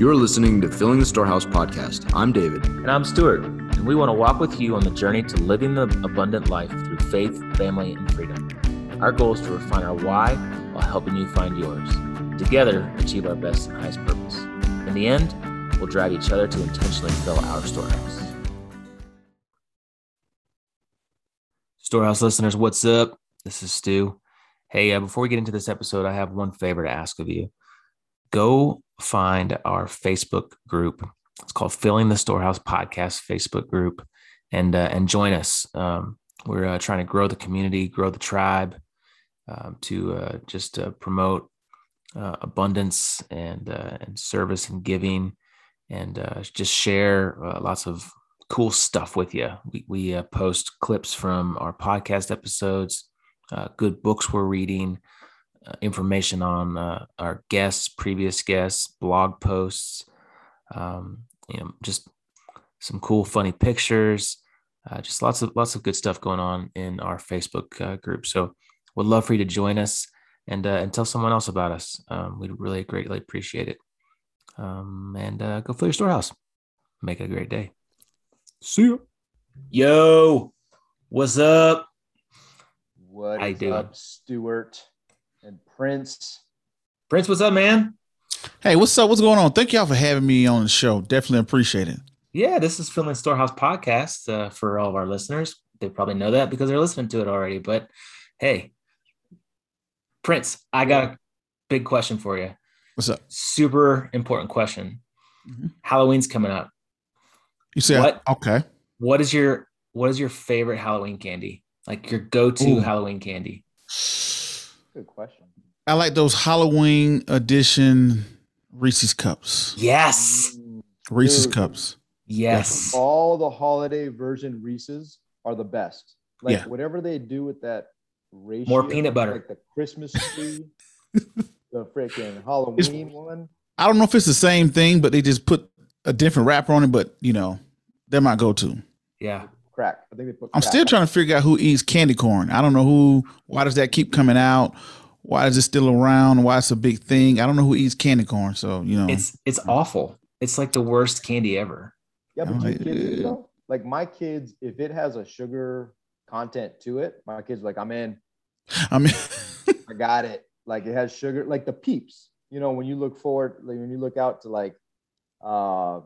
You're listening to Filling the Storehouse podcast. I'm David. And I'm Stuart, and we want to walk with you on the journey to living the abundant life through faith, family, and freedom. Our goal is to refine our why while helping you find yours. Together, achieve our best and highest purpose. In the end, we'll drive each other to intentionally fill our storehouse. Storehouse listeners, what's up? This is Stu. Hey, uh, before we get into this episode, I have one favor to ask of you. Go find our Facebook group. It's called Filling the Storehouse Podcast Facebook group, and uh, and join us. Um, we're uh, trying to grow the community, grow the tribe, um, to uh, just uh, promote uh, abundance and uh, and service and giving, and just share lots of cool stuff with you. We we post clips from our podcast episodes, good books we're reading uh, information on uh, our guests, previous guests, blog posts, um, you know, just some cool, funny pictures, uh, just lots of lots of good stuff going on in our Facebook uh, group. So, would love for you to join us and uh, and tell someone else about us. Um, we'd really greatly appreciate it. Um, and uh, go fill your storehouse. Make it a great day. See you. Yo, what's up? What I is What is up, Stuart? And Prince. Prince, what's up, man? Hey, what's up? What's going on? Thank y'all for having me on the show. Definitely appreciate it. Yeah, this is Filling Storehouse Podcast uh, for all of our listeners. They probably know that because they're listening to it already. But hey, Prince, I got a big question for you. What's up? Super important question. Mm-hmm. Halloween's coming up. You say what? Okay. What is your what is your favorite Halloween candy? Like your go-to Ooh. Halloween candy? Good question. I like those Halloween edition Reese's cups. Yes. Mm, Reese's Dude, cups. Yes. All the holiday version Reese's are the best. Like yeah. whatever they do with that ratio, more peanut butter, like the Christmas tree, the freaking Halloween it's, one. I don't know if it's the same thing, but they just put a different wrapper on it. But you know, they're my go-to. Yeah. Crack. I think they put. I'm still trying to figure out who eats candy corn. I don't know who. Why does that keep coming out? why is it still around? Why it's a big thing? I don't know who eats candy corn, so you know it's it's awful. It's like the worst candy ever. Yeah, but you kids, you know, like my kids, if it has a sugar content to it, my kids like, I'm in. I'm in. I got it. Like it has sugar, like the peeps. You know, when you look forward, like when you look out to like uh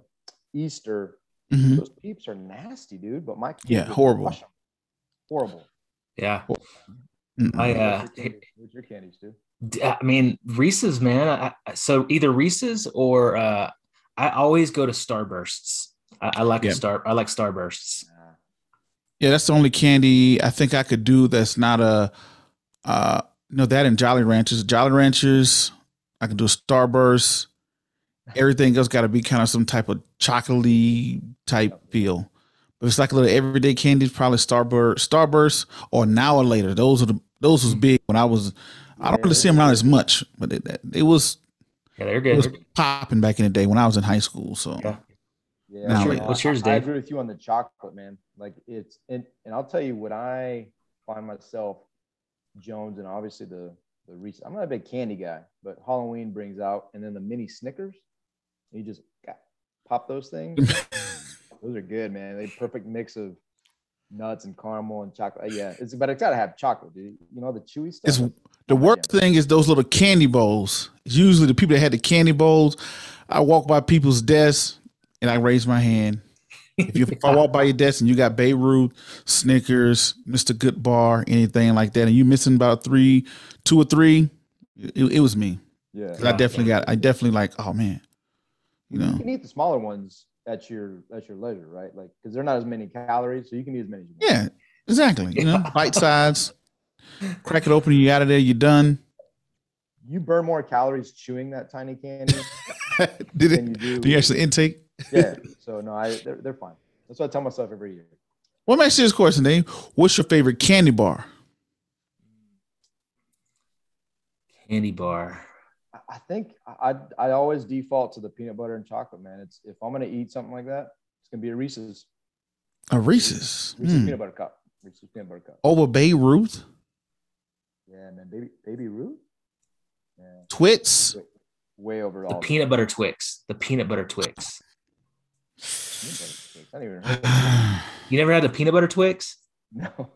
Easter, mm-hmm. those peeps are nasty, dude. But my kids yeah, horrible, horrible. Yeah. I uh, what's your candies too? I mean Reese's, man. I, so either Reese's or uh, I always go to Starbursts. I, I like yeah. a star. I like Starbursts. Yeah, that's the only candy I think I could do. That's not a, uh, no, that and Jolly Ranchers. Jolly Ranchers, I can do a Starburst. Everything else got to be kind of some type of chocolatey type feel. But it's like a little everyday candy, probably Starburst, Starburst, or now or later. Those are the those was mm. big when I was. I don't really see them around as much, but it, it was. Yeah, they're good. It was popping back in the day when I was in high school. So. Yeah. Yeah. What's, your, what's yours, Dave? I agree with you on the chocolate, man. Like it's and and I'll tell you what I find myself Jones and obviously the the Reese. I'm not a big candy guy, but Halloween brings out and then the mini Snickers. You just got, pop those things. those are good, man. They perfect mix of nuts and caramel and chocolate. Uh, yeah, it's but it's gotta have chocolate, dude. You know the chewy stuff. It's, the worst yeah. thing is those little candy bowls. It's usually the people that had the candy bowls. I walk by people's desks and I raise my hand. If, you, if I walk by your desk and you got Babe Ruth, Snickers, Mr. Goodbar, anything like that, and you missing about three, two or three, it, it was me. Yeah, I definitely got. I definitely like. Oh man, you know. You can eat the smaller ones at your at your leisure, right? Like because they're not as many calories, so you can eat as many as you want. Yeah, exactly. You know, bite size. Crack it open, you out of there, you're done. You burn more calories chewing that tiny candy. Did it? You do. do you actually intake? yeah. So no, I they're, they're fine. That's what I tell myself every year. What makes this question, Dave? What's your favorite candy bar? Candy bar. I think I I always default to the peanut butter and chocolate, man. It's if I'm gonna eat something like that, it's gonna be a Reese's. A Reese's. Reese's mm. peanut butter cup. Reese's peanut butter cup. Over Babe Ruth. Yeah, man, baby, baby Ruth. Yeah. Twix. way over The all. peanut butter Twix. The peanut butter Twix. Peanut butter Twix. I didn't even heard You never had the peanut butter Twix? No.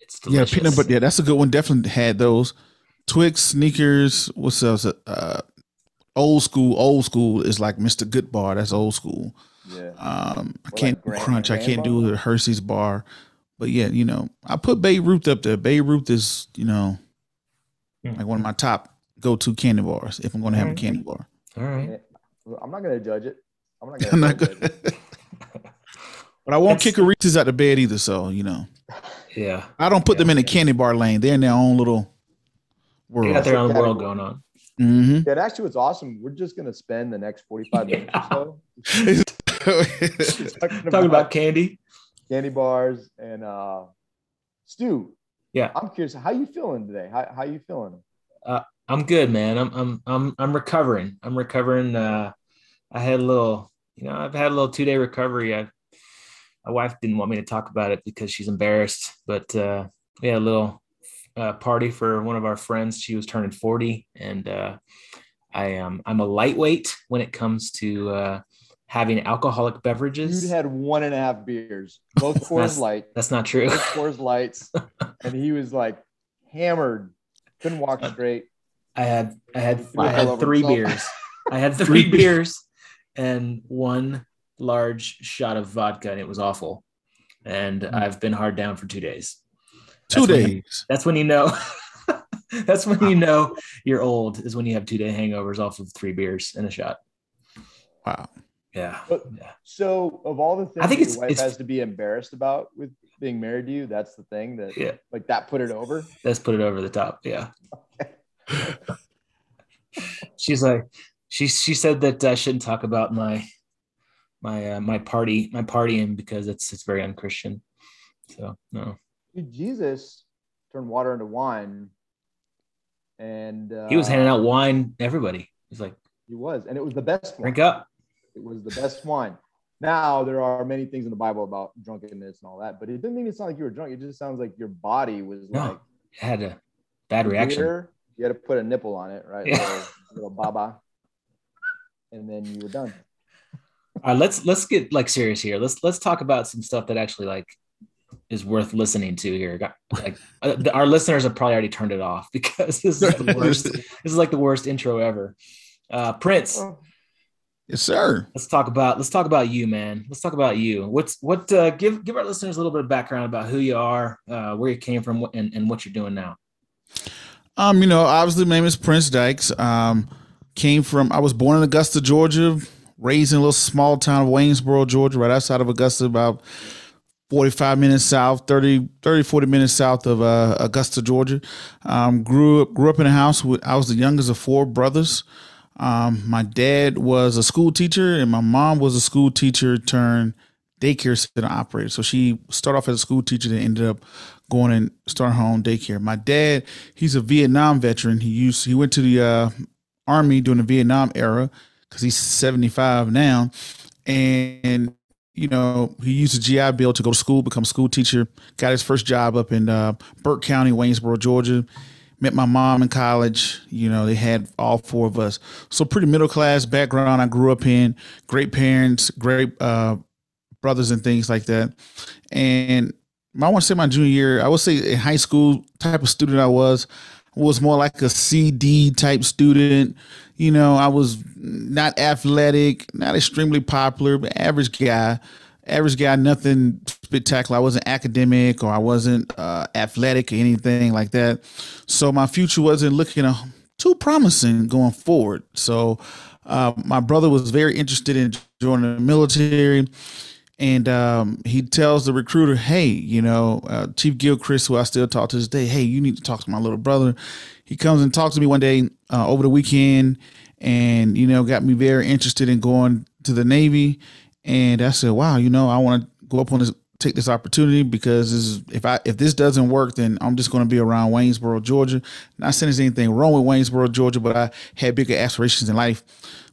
It's yeah, peanut butter. Yeah, that's a good one. Definitely had those. Twix, Snickers. What's else? Uh, old school. Old school is like Mr. Good Bar. That's old school. Yeah. Um, I What, can't like Grand- crunch. I can't Bar? do the Hershey's bar. But yeah, you know, I put Babe Ruth up there. Babe Ruth is, you know, Hmm. like one of my top go-to candy bars if I'm going to have a candy bar. All right. I'm not gonna judge it. I'm not gonna. judge good. it. but I won't It's- kick a Reese's out of bed either. So you know, Yeah. I don't put them Yeah. in the candy bar lane. They're in their own little They world. got their own Category. world going on. hmm Yeah, actually, what's awesome, we're just gonna spend the next 45 minutes Yeah. or so talking, Talking about candy. candy bars and uh Stu. Yeah. I'm curious, how you feeling today? How how you feeling? I'm good, man. I'm I'm I'm I'm recovering. I'm recovering. Uh, I had a little, you know, I've had a little two day recovery. I, my wife didn't want me to talk about it because she's embarrassed, but uh, we had a little uh, party for one of our friends. She was turning 40, and uh, I am I'm a lightweight when it comes to uh, having alcoholic beverages. Dude had one and a half beers, both Coors That's- Light, That's not true. both Coors Lights, and he was like hammered, couldn't walk straight. I had I had Threw I had three himself. beers. I had three beers and one large shot of vodka, and it was awful. And Hmm. I've been hard down for two days. Two That's when- days. That's when you know. that's when you know you're old. Is when you have two day hangovers off of three beers and a shot. Wow. Yeah. But- yeah. So, of all the things I think that it's- your wife it's- has to be embarrassed about with being married to you, that's the thing that Yeah. like that put it over. Let's put it over the top. Yeah. She's like, she she said that I shouldn't talk about my my uh, my party my partying because it's it's very unchristian. So no, Dude, Jesus turned water into wine, and uh, he was handing out wine. to Everybody He's like, He was, and it was the best wine. drink up. It was the best wine. Now there are many things in the Bible about drunkenness and all that, but it didn't even sound like you were drunk. It just sounds like your body was No. like had a bad reaction. beer, You had to put a nipple on it, right? Yeah. Little baba, and then you were done. All right, let's let's get like serious here. Let's let's talk about some stuff that actually like is worth listening to here. Got- Like uh, the- our listeners have probably already turned it off because this is the worst. this is like the worst intro ever. Uh, Prince, Oh, Yes, sir. let's talk about let's talk about you, man. Let's talk about you. What's what? Uh, give give our listeners a little bit of background about who you are, uh, where you came from, and, and what you're doing now. Um, you know, obviously my name is Prince Dykes. Um, came from I was born in Augusta, Georgia, raised in a little small town of Waynesboro, Georgia, right outside of Augusta, about 45 minutes south, 30, 30 40 minutes south of uh, Augusta, Georgia. Um, grew up grew up in a house with I was the youngest of four brothers. Um, my dad was a school teacher and my mom was a school teacher turned daycare center operator. So she started off as a school teacher and ended up going and starting her own daycare. My dad, he's a Vietnam veteran. He used he went to the uh, army during the Vietnam era because he's 75 now, and you know he used a GI Bill to go to school, become a school teacher. Got his first job up in uh, Burke County, Waynesboro, Georgia. Met my mom in college. You know, they had all four of us. So pretty middle class background. I grew up in. Great parents, great uh, brothers, and things like that. And I want to say my junior year, I would say in high school type of student I was, was more like a CD type student. You know, I was not athletic, not extremely popular, but average guy. Average guy, nothing spectacular. I wasn't academic or I wasn't uh, athletic or anything like that. So my future wasn't looking uh, too promising going forward. So uh, my brother was very interested in joining the military and um, he tells the recruiter, "Hey, you know, uh, Chief Gilchrist, who I still talk to this day, hey, you need to talk to my little brother." He comes and talks to me one day uh, over the weekend, and you know, got me very interested in going to the Navy. And I said, "Wow, you know, I want to go up on this, take this opportunity because this is, if I if this doesn't work, then I'm just going to be around Waynesboro, Georgia. Not saying there's anything wrong with Waynesboro, Georgia, but I had bigger aspirations in life,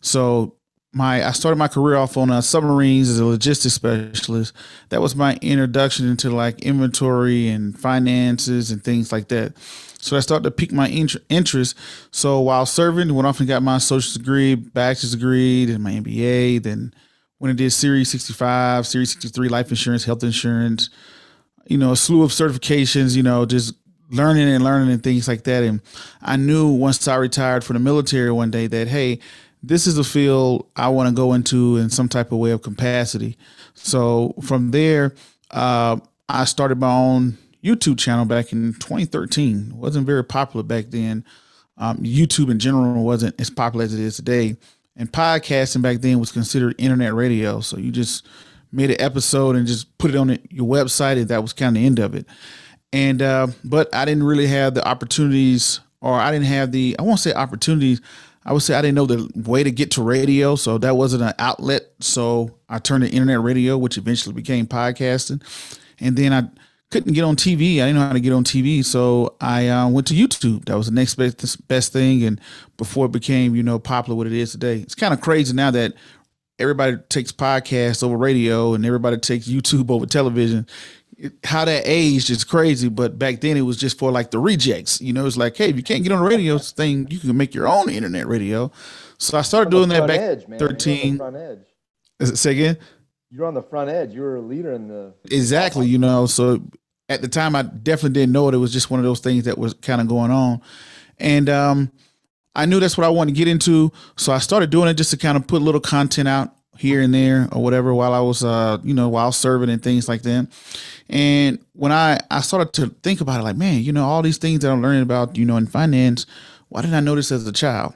so." My I started my career off on uh, submarines as a logistics specialist. That was my introduction into like inventory and finances and things like that. So I started to pique my interest. So while serving, went off and got my associate's degree, bachelor's degree, then my MBA, then when I did Series 65, Series 63, life insurance, health insurance, you know, a slew of certifications, you know, just learning and learning and things like that. And I knew once I retired from the military one day that, hey, this is a field I want to go into in some type of way of capacity. So from there, uh, I started my own YouTube channel back in 2013. It wasn't very popular back then. Um, YouTube in general wasn't as popular as it is today. And podcasting back then was considered internet radio. So you just made an episode and just put it on your website, and that was kind of the end of it. And uh, but I didn't really have the opportunities, or I didn't have the I won't say opportunities. I would say I didn't know the way to get to radio, so that wasn't an outlet. So I turned to internet radio, which eventually became podcasting, and then I couldn't get on TV. I didn't know how to get on TV, so I uh, went to YouTube. That was the next best best thing, and before it became you know popular what it is today. It's kind of crazy now that everybody takes podcasts over radio and everybody takes YouTube over television. How that aged is crazy, but back then it was just for like the rejects. You know, it's like, hey, if you can't get on the radio thing, you can make your own internet radio. So I started doing that back edge, man. 13. Front edge. Is it say again? You're on the front edge. You were a leader in the exactly. You know, so at the time I definitely didn't know it. It was just one of those things that was kind of going on, and um, I knew that's what I wanted to get into, so I started doing it just to kind of put a little content out here and there or whatever while I was, uh, you know, while serving and things like that. And when I I started to think about it, like, man, you know, all these things that I'm learning about, you know, in finance, why didn't I know this as a child?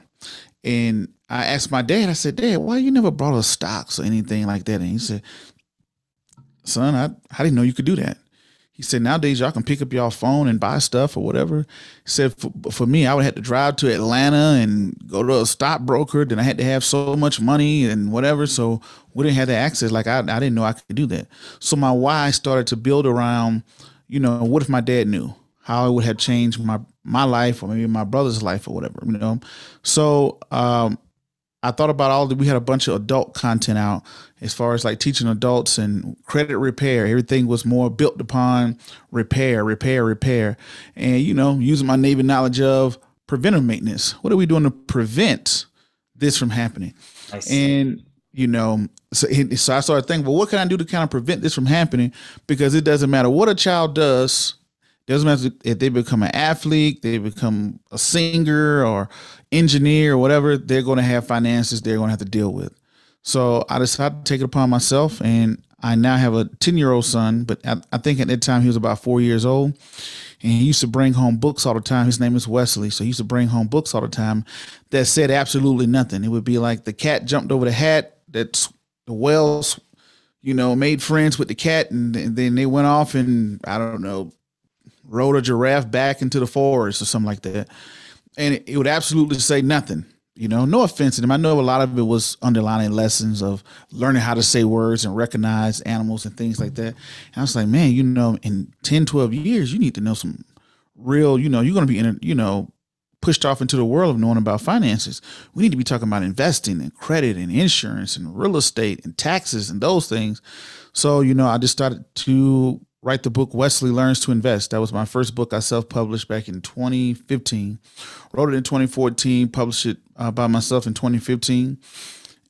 And I asked my dad, I said, Dad, why you never brought us stocks or anything like that? And he said, Son, I, I didn't know you could do that. He said, nowadays y'all can pick up y'all phone and buy stuff or whatever. He said, for, for me, I would have to drive to Atlanta and go to a stockbroker. Then I had to have so much money and whatever. So we didn't have the access. Like I, I didn't know I could do that. So my why started to build around, you know, what if my dad knew how it would have changed my, my life or maybe my brother's life or whatever, you know? So, um, I thought about all that. We had a bunch of adult content out as far as like teaching adults and credit repair. Everything was more built upon repair, repair, repair. And, you know, using my Navy knowledge of preventive maintenance. What are we doing to prevent this from happening? And, you know, so, so I started thinking, well, what can I do to kind of prevent this from happening? Because it doesn't matter what a child does doesn't matter if they become an athlete, they become a singer or engineer or whatever, they're going to have finances they're going to have to deal with. So I decided to take it upon myself, and I now have a 10 year old son, but I, think at that time he was about four years old. And he used to bring home books all the time. His name is Wesley. So he used to bring home books all the time that said absolutely nothing. It would be like the cat jumped over the hat, that's the whales, you know, made friends with the cat, and, then they went off and I don't know, rode a giraffe back into the forest or something like that. And it would absolutely say nothing. You know, no offense to them. I know a lot of it was underlining lessons of learning how to say words and recognize animals and things like that. And I was like, man, you know, in 10, 12 years, you need to know some real, you know, you're going to be in, a, you know, pushed off into the world of knowing about finances. We need to be talking about investing and credit and insurance and real estate and taxes and those things. So, you know, I just started to write the book Wesley Learns to Invest. That was my first book I self published back in 2015. Wrote it in 2014, published it uh, by myself in 2015.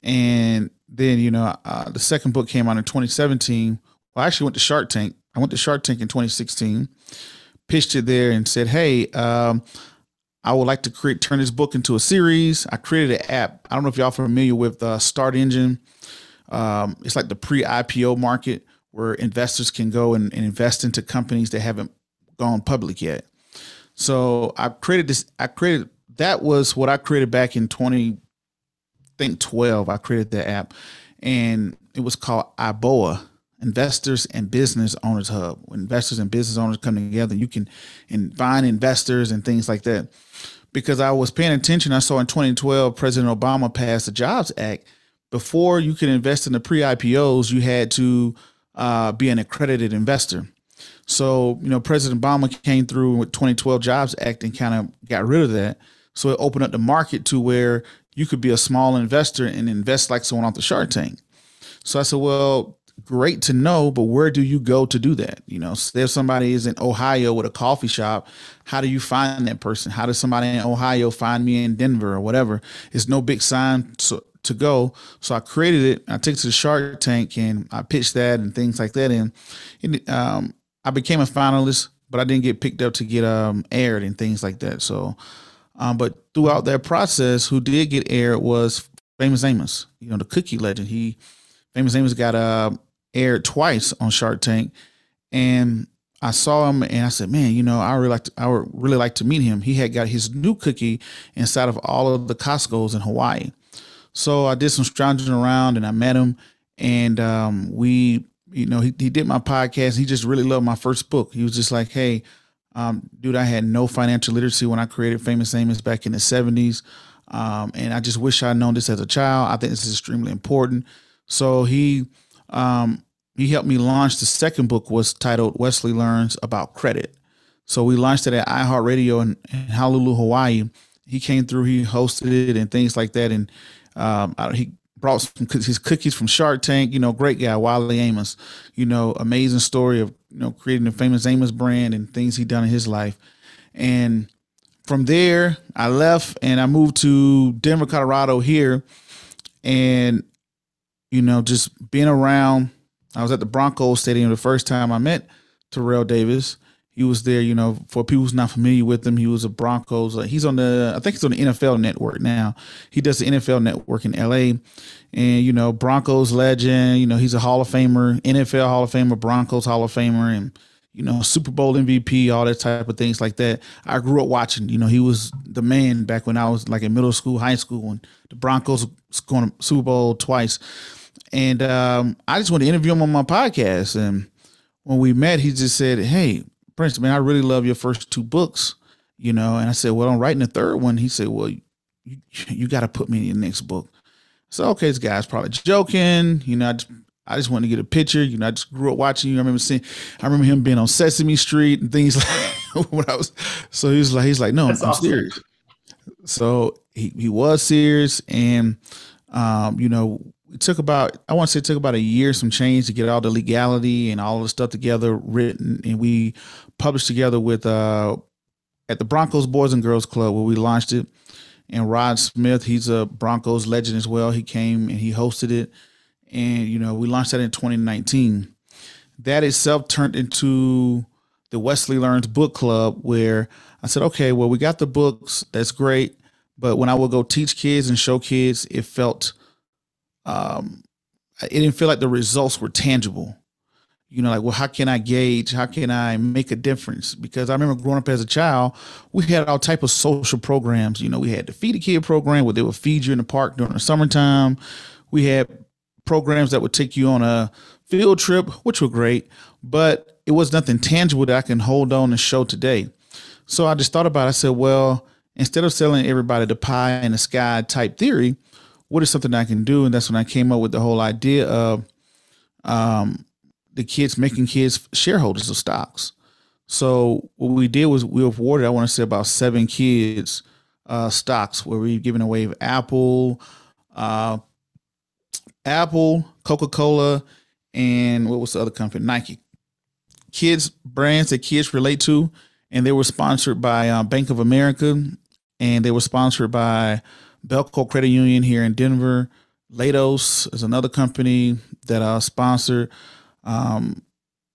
And then, you know, uh, the second book came out in 2017. Well, I actually went to Shark Tank. I went to Shark Tank in 2016, pitched it there and said, hey, um, I would like to create turn this book into a series. I created an app. I don't know if y'all are familiar with uh, Start Engine. Um, it's like the pre-IPO market where investors can go and, and invest into companies that haven't gone public yet. So I created this. I created that was what I created back in 20, I think 12. I created the app, and it was called IBOA, Investors and Business Owners Hub. When investors and business owners come together, you can and find investors and things like that. Because I was paying attention, I saw in 2012 President Obama passed the Jobs Act. Before you could invest in the pre-IPOs, you had to uh, be an accredited investor. So, you know, President Obama came through with 2012 Jobs Act and kind of got rid of that. So it opened up the market to where you could be a small investor and invest like someone off the Shark Tank. So I said, well, great to know, but where do you go to do that? You know, if somebody is in Ohio with a coffee shop, how do you find that person? How does somebody in Ohio find me in Denver or whatever? It's no big sign to, go. So I created it. I took it to the Shark Tank and I pitched that and things like that. And, and um, I became a finalist, but I didn't get picked up to get um, aired and things like that. So, um, but throughout that process, who did get aired was Famous Amos, you know, the cookie legend. He Famous Amos got uh, aired twice on Shark Tank, and I saw him and I said, "Man, you know, I really like to, I would really like to meet him." He had got his new cookie inside of all of the Costco's in Hawaii, so I did some scrounging around and I met him, and um, we, you know, he, he did my podcast. He just really loved my first book. He was just like, "Hey, um, dude, I had no financial literacy when I created Famous Amos back in the '70s." Um, and I just wish I'd known this as a child. I think this is extremely important. So he um, he helped me launch the second book was titled Wesley Learns About Credit. So we launched it at iHeartRadio in, in Honolulu, Hawaii. He came through, he hosted it and things like that. And um, he brought some his cookies from Shark Tank. You know, great guy, Wally Amos. You know, amazing story of you know creating the famous Amos brand and things he done in his life. And from there, I left and I moved to Denver, Colorado here. And you know, just being around. I was at the Broncos Stadium the first time I met Terrell Davis. He was there, you know, for people who's not familiar with him, he was a Broncos. Uh, he's on the, I think he's on the NFL network now. He does the NFL network in LA. And, you know, Broncos legend, you know, he's a Hall of Famer, NFL Hall of Famer, Broncos Hall of Famer, and, you know, Super Bowl MVP, all that type of things like that. I grew up watching, you know, he was the man back when I was like in middle school, high school, when the Broncos going Super Bowl twice. And um, I just wanted to interview him on my podcast. And when we met, he just said, Hey, Prince, man, I really love your first two books, you know. And I said, Well, I'm writing the third one. He said, Well, you, you got to put me in your next book. So, okay, this guy's probably joking. You know, I just, I just wanted to get a picture. You know, I just grew up watching you. I remember seeing, I remember him being on Sesame Street and things like when I was. So he was like, he's like, no, That's I'm awesome. serious. So he, he was serious, and um, you know, it took about I want to say it took about a year, some change to get all the legality and all the stuff together written, and we published together with uh, at the Broncos Boys and Girls Club where we launched it. And Rod Smith, he's a Broncos legend as well. He came and he hosted it, and you know we launched that in 2019. That itself turned into the Wesley Learns Book Club, where I said, okay, well we got the books, that's great, but when I would go teach kids and show kids, it felt um, it didn't feel like the results were tangible. You know, like, well, how can I gauge? How can I make a difference? Because I remember growing up as a child, we had all type of social programs. You know, we had the Feed a Kid program where they would feed you in the park during the summertime. We had programs that would take you on a field trip, which were great, but it was nothing tangible that I can hold on and show today. So I just thought about it. I said, well, instead of selling everybody the pie in the sky type theory, what is something I can do? And that's when I came up with the whole idea of um, the kids making kids shareholders of stocks. So what we did was we awarded, I want to say about seven kids uh, stocks where we giving away Apple, uh, Apple, Coca Cola, and what was the other company? Nike. Kids brands that kids relate to, and they were sponsored by uh, Bank of America, and they were sponsored by Bellco Credit Union here in Denver. Lados is another company that I sponsor. Um,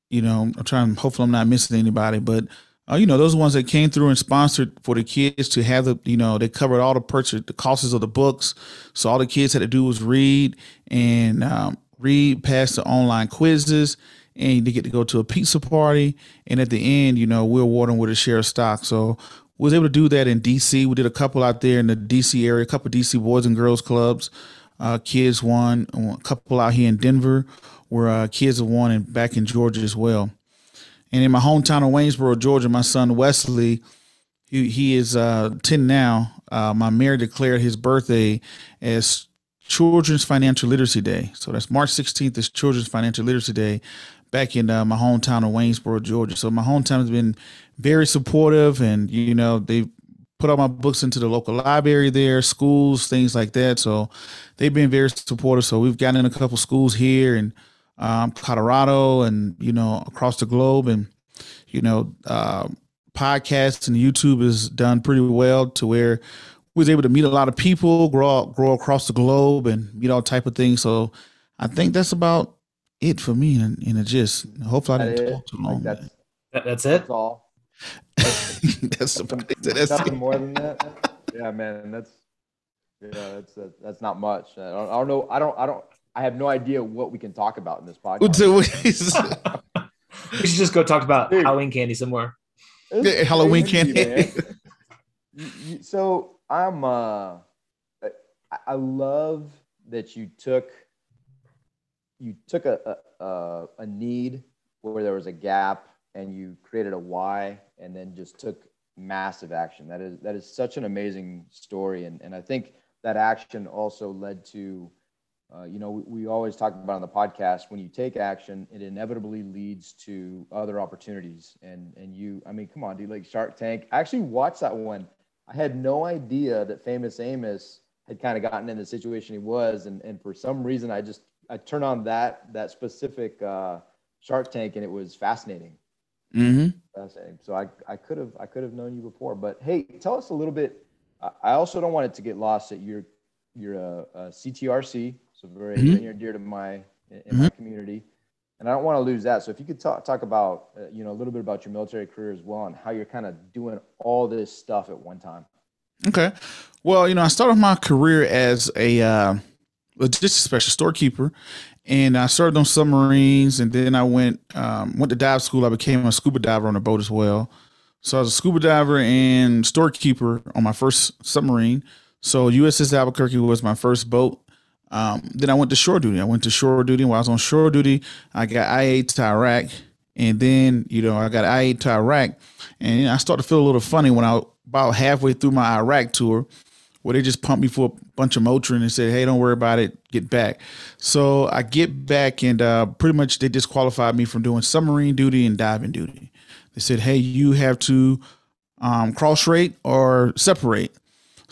you know, I'm trying. Hopefully, I'm not missing anybody, but uh, you know, those ones that came through and sponsored for the kids to have the. You know, they covered all the purchase, the costs of the books. So all the kids had to do was read and um, read, pass the online quizzes, and they get to go to a pizza party. And at the end, you know, we're awarding with a share of stock. So was able to do that in DC. We did a couple out there in the DC area, a couple DC boys and girls clubs. Uh, kids won a couple out here in Denver, where uh, kids have won and back in Georgia as well. And in my hometown of Waynesboro, Georgia, my son Wesley, he, he is uh, 10 now. Uh, my mayor declared his birthday as Children's Financial Literacy Day. So that's March 16th is Children's Financial Literacy Day back in uh, my hometown of Waynesboro, Georgia. So my hometown has been very supportive, and you know they put all my books into the local library there, schools, things like that. So they've been very supportive. So we've gotten in a couple schools here, and um, Colorado, and you know across the globe, and you know uh, podcasts and YouTube has done pretty well to where we was able to meet a lot of people, grow grow across the globe, and meet all type of things. So I think that's about it for me in, in a gist. Hopefully, I didn't talk too long. Like that's, That- That's it. that's all. that's Nothing, that's nothing more than that. Yeah, man. That's yeah. That's that's, that's not much. I don't, I don't know. I don't. I don't. I have no idea what we can talk about in this podcast. we should just go talk about Dude. Halloween candy somewhere. It's Yeah, Halloween crazy, candy. You- you- so I'm uh I, I love that you took you took a, a a a need where there was a gap and you created a why and then just took massive action. That is that is such an amazing story and and I think that action also led to uh, you know, we, we always talk about on the podcast when you take action, it inevitably leads to other opportunities. And and you, I mean, come on, dude, like Shark Tank. I actually watched that one. I had no idea that Famous Amos had kind of gotten in the situation he was, and and for some reason, I just I turned on that that specific uh, Shark Tank, and it was fascinating. hmm Fascinating. So I, I could have I could have known you before, but hey, tell us a little bit. I- I also don't want it to get lost that you're you're a, a CTRC, so very Mhm. near and dear to my in in my community, and I don't want to lose that. So if you could talk talk about uh, you know a little bit about your military career as well and how you're kind of doing all this stuff at one time. Okay. Well, you know, I started my career as a uh, logistics special storekeeper, and I served on submarines, and then I went um, went to dive school. I became a scuba diver on a boat as well. So I was a scuba diver and storekeeper on my first submarine. So USS Albuquerque was my first boat. Um, then I went to shore duty. I went to shore duty. While I was on shore duty, I got IA to Iraq, and then you know I got IA to Iraq, and I started to feel a little funny when I about halfway through my Iraq tour, where they just pumped me for a bunch of Motrin and said, "Hey, don't worry about it, get back." So I get back, and uh, pretty much they disqualified me from doing submarine duty and diving duty. They said, "Hey, you have to um, cross rate or separate."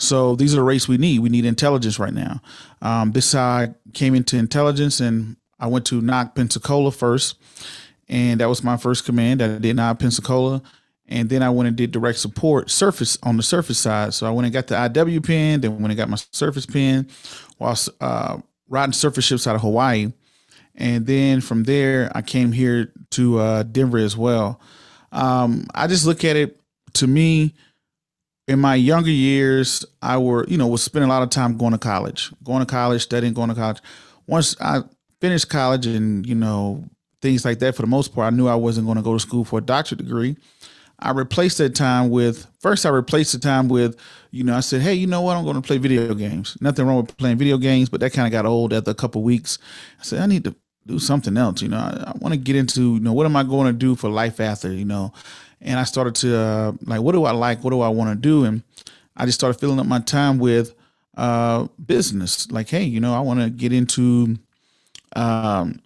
So these are the rates we need. We need intelligence right now. Um, this side came into intelligence, and I went to knock Pensacola first, and that was my first command. I did NOC Pensacola, and then I went and did direct support surface on the surface side. So I went and got the IW pin, then went and got my surface pin, while uh, riding surface ships out of Hawaii, and then from there I came here to uh, Denver as well. Um, I just look at it to me in my younger years, I were, you know, was spending a lot of time going to college, going to college, studying, going to college. Once I finished college and, you know, things like that, for the most part, I knew I wasn't going to go to school for a doctorate degree. I replaced that time with, first, I replaced the time with, you know, I said, hey, you know what? I'm going to play video games. Nothing wrong with playing video games, but that kind of got old after a couple weeks. I said, I need to do something else. You know, I, I want to get into, you know, what am I going to do for life after, you know? And I started to uh, like, what do I like? What do I want to do? And I just started filling up my time with uh, business. Like, hey, you know, I want to get into, um,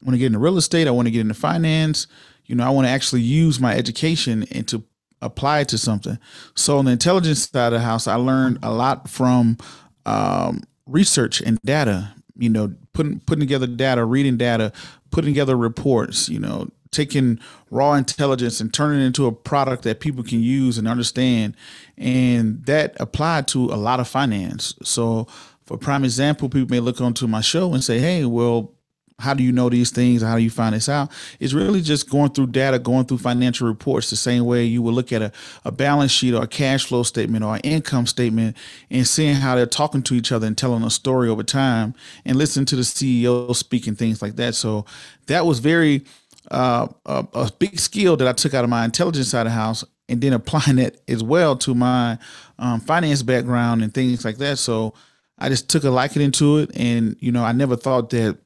I want to get into real estate. I want to get into finance. You know, I want to actually use my education and to apply it to something. So on the intelligence side of the house, I learned a lot from um, research and data. You know, putting putting together data, reading data, putting together reports. You know, taking raw intelligence and turning it into a product that people can use and understand. And that applied to a lot of finance. So, for prime example, people may look onto my show and say, hey, well, how do you know these things? How do you find this out? It's really just going through data, going through financial reports, the same way you would look at a, a balance sheet or a cash flow statement or an income statement and seeing how they're talking to each other and telling a story over time and listening to the CEO speak and things like that. So that was very uh, a, a big skill that I took out of my intelligence side of the house and then applying it as well to my um, finance background and things like that. So I just took a liking into it. And, you know, I never thought that,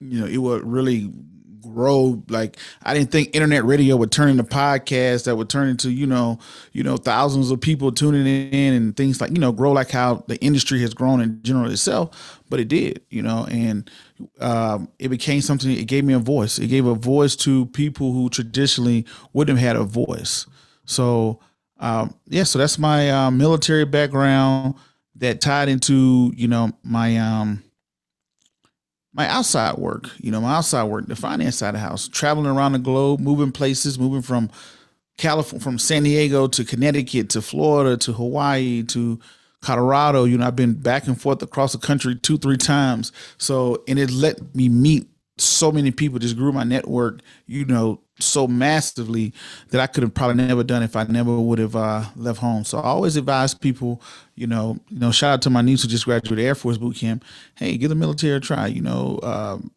you know, it would really grow. Like I didn't think internet radio would turn into podcasts that would turn into, you know, you know, thousands of people tuning in and things like, you know, grow like how the industry has grown in general itself. But it did, you know, and um, it became something. It gave me a voice. It gave a voice to people who traditionally wouldn't have had a voice. So um, yeah, so that's my uh, military background that tied into you know my um my outside work, you know, my outside work, the finance side of the house, traveling around the globe, moving places, moving from California, from San Diego to Connecticut to Florida to Hawaii to Colorado. You know, I've been back and forth across the country two, three times. So, and it let me meet so many people, just grew my network, you know, so massively that I could have probably never done if I never would have uh, left home. So I always advise people, you know, you know, shout out to my niece who just graduated Air Force boot camp. Hey, give the military a try. You know, um,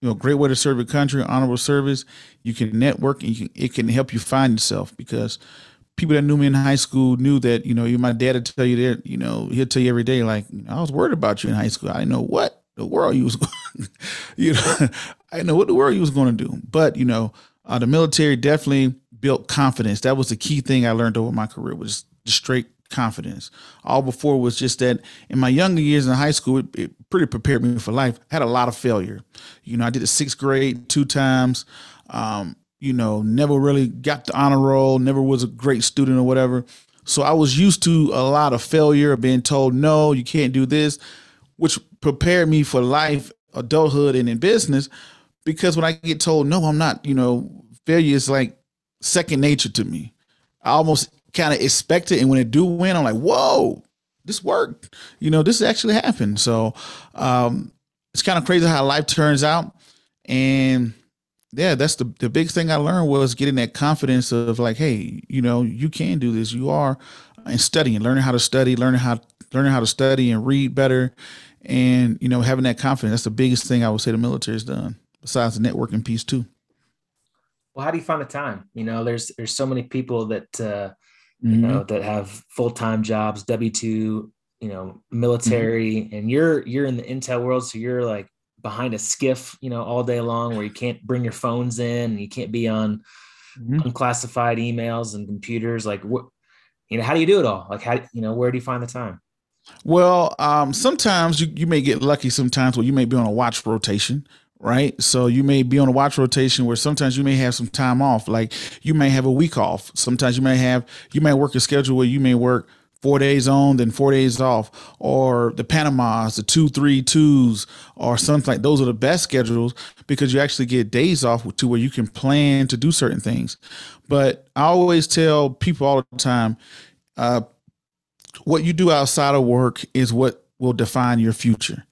you know, great way to serve your country, honorable service. You can network, and you can, it can help you find yourself because people that knew me in high school knew that you know, you my dad would tell you that you know he'll tell you every day like I was worried about you in high school. I didn't know what the world you was, you know, I know what the world you was going to do, but you know uh, the military definitely built confidence. That was the key thing I learned over my career was just straight confidence. All before was just that in my younger years in high school, it, it, pretty prepared me for life. I had a lot of failure. You know, I did the sixth grade two times. Um, you know, never really got the honor roll, never was a great student or whatever. So I was used to a lot of failure, of being told, no, you can't do this, which prepared me for life, adulthood, and in business because when I get told no, I'm not, you know, failure is like second nature to me. I almost kind of expect it, and when it do win, I'm like, whoa, this worked. You know, this actually happened. So um, it's kind of crazy how life turns out, and yeah, that's the the big thing I learned was getting that confidence of like, hey, you know, you can do this. You are, and studying, learning how to study, learning how learning how to study and read better, and you know, having that confidence. That's the biggest thing I would say the military's done besides the networking piece too. Well, how do you find the time? You know, there's there's so many people that uh, you mm-hmm. know that have full time jobs, W two, you know, military, mm-hmm. and you're you're in the intel world, so you're like behind a SCIF, you know, all day long, where you can't bring your phones in, and you can't be on mm-hmm. unclassified emails and computers. Like, what, you know, how do you do it all? Like, how you know, where do you find the time? Well, um, sometimes you, you may get lucky sometimes where you may be on a watch rotation right? So you may be on a watch rotation where sometimes you may have some time off. Like you may have a week off. Sometimes you may have you may work a schedule where you may work four days on, then four days off, or the Panamas, the two, three, twos, or something like those are the best schedules because you actually get days off to where you can plan to do certain things. But I always tell people all the time, uh, what you do outside of work is what will define your future.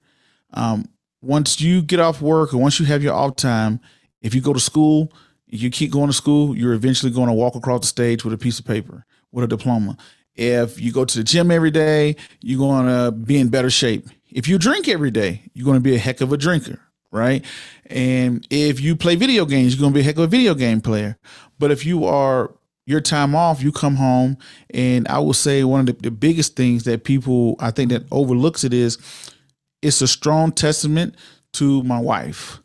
Um, once you get off work or once you have your off time, if you go to school, you keep going to school, you're eventually going to walk across the stage with a piece of paper, with a diploma. If you go to the gym every day, you're going to be in better shape. If you drink every day, you're going to be a heck of a drinker, right? And if you play video games, you're going to be a heck of a video game player. But if you are your time off, you come home, and I will say one of the, the biggest things that people I think that overlooks it is it's a strong testament to my wife.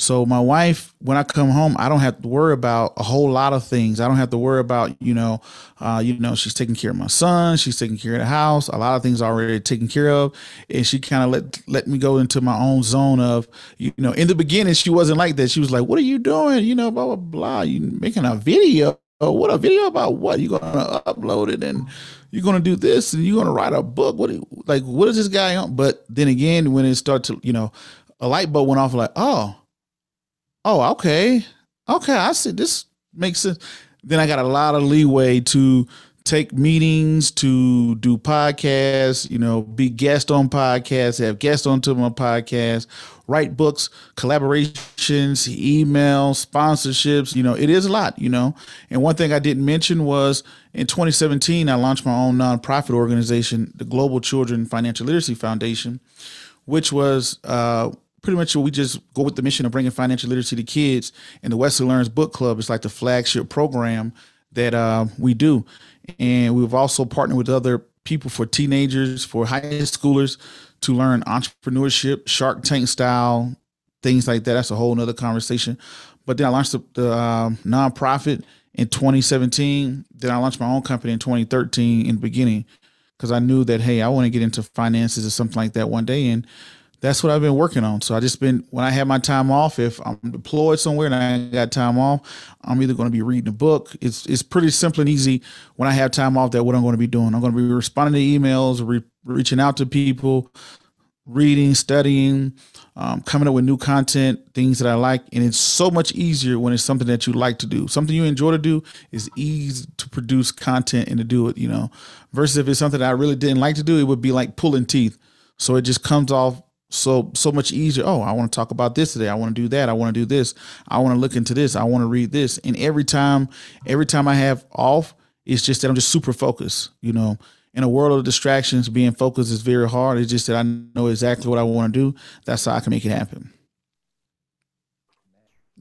So my wife, when I come home, I don't have to worry about a whole lot of things. I don't have to worry about, you know, uh, you know, she's taking care of my son, she's taking care of the house. A lot of things already taken care of, and she kind of let let me go into my own zone of, you know, in the beginning she wasn't like that. She was like, "What are you doing? You know, blah blah blah. You making a video? Oh, what a video about what? You gonna upload it and you're gonna do this and you're gonna write a book. What like what is this guy on? But then again, when it started to, you know, a light bulb went off like, oh, oh, okay. Okay, I see this makes sense. Then I got a lot of leeway to take meetings, to do podcasts, you know, be guest on podcasts, have guests onto my podcast, write books, collaborations, emails, sponsorships. You know, it is a lot, you know. And one thing I didn't mention was in 2017, I launched my own nonprofit organization, the Global Children Financial Literacy Foundation, which was uh, pretty much we just go with the mission of bringing financial literacy to kids. And the Wesley Learns Book Club is like the flagship program that uh, we do. And we've also partnered with other people for teenagers, for high schoolers to learn entrepreneurship, Shark Tank style, things like that. That's a whole nother conversation. But then I launched the, the um, nonprofit in 2017. Then I launched my own company in 2013 in the beginning because I knew that, hey, I want to get into finances or something like that one day. And that's what I've been working on. So I just been when I have my time off, if I'm deployed somewhere and I got time off, I'm either going to be reading a book. It's it's pretty simple and easy when I have time off. That what I'm going to be doing. I'm going to be responding to emails, re- reaching out to people, reading, studying, um, coming up with new content, things that I like. And it's so much easier when it's something that you like to do. Something you enjoy to do is easy to produce content and to do it, you know, versus if it's something I really didn't like to do, it would be like pulling teeth. So it just comes off so so much easier. Oh, I want to talk about this today. I want to do that. I want to do this. I want to look into this. I want to read this. And every time, every time I have off, it's just that I'm just super focused, you know in a world of distractions, being focused is very hard. It's just that I know exactly what I want to do. That's how I can make it happen.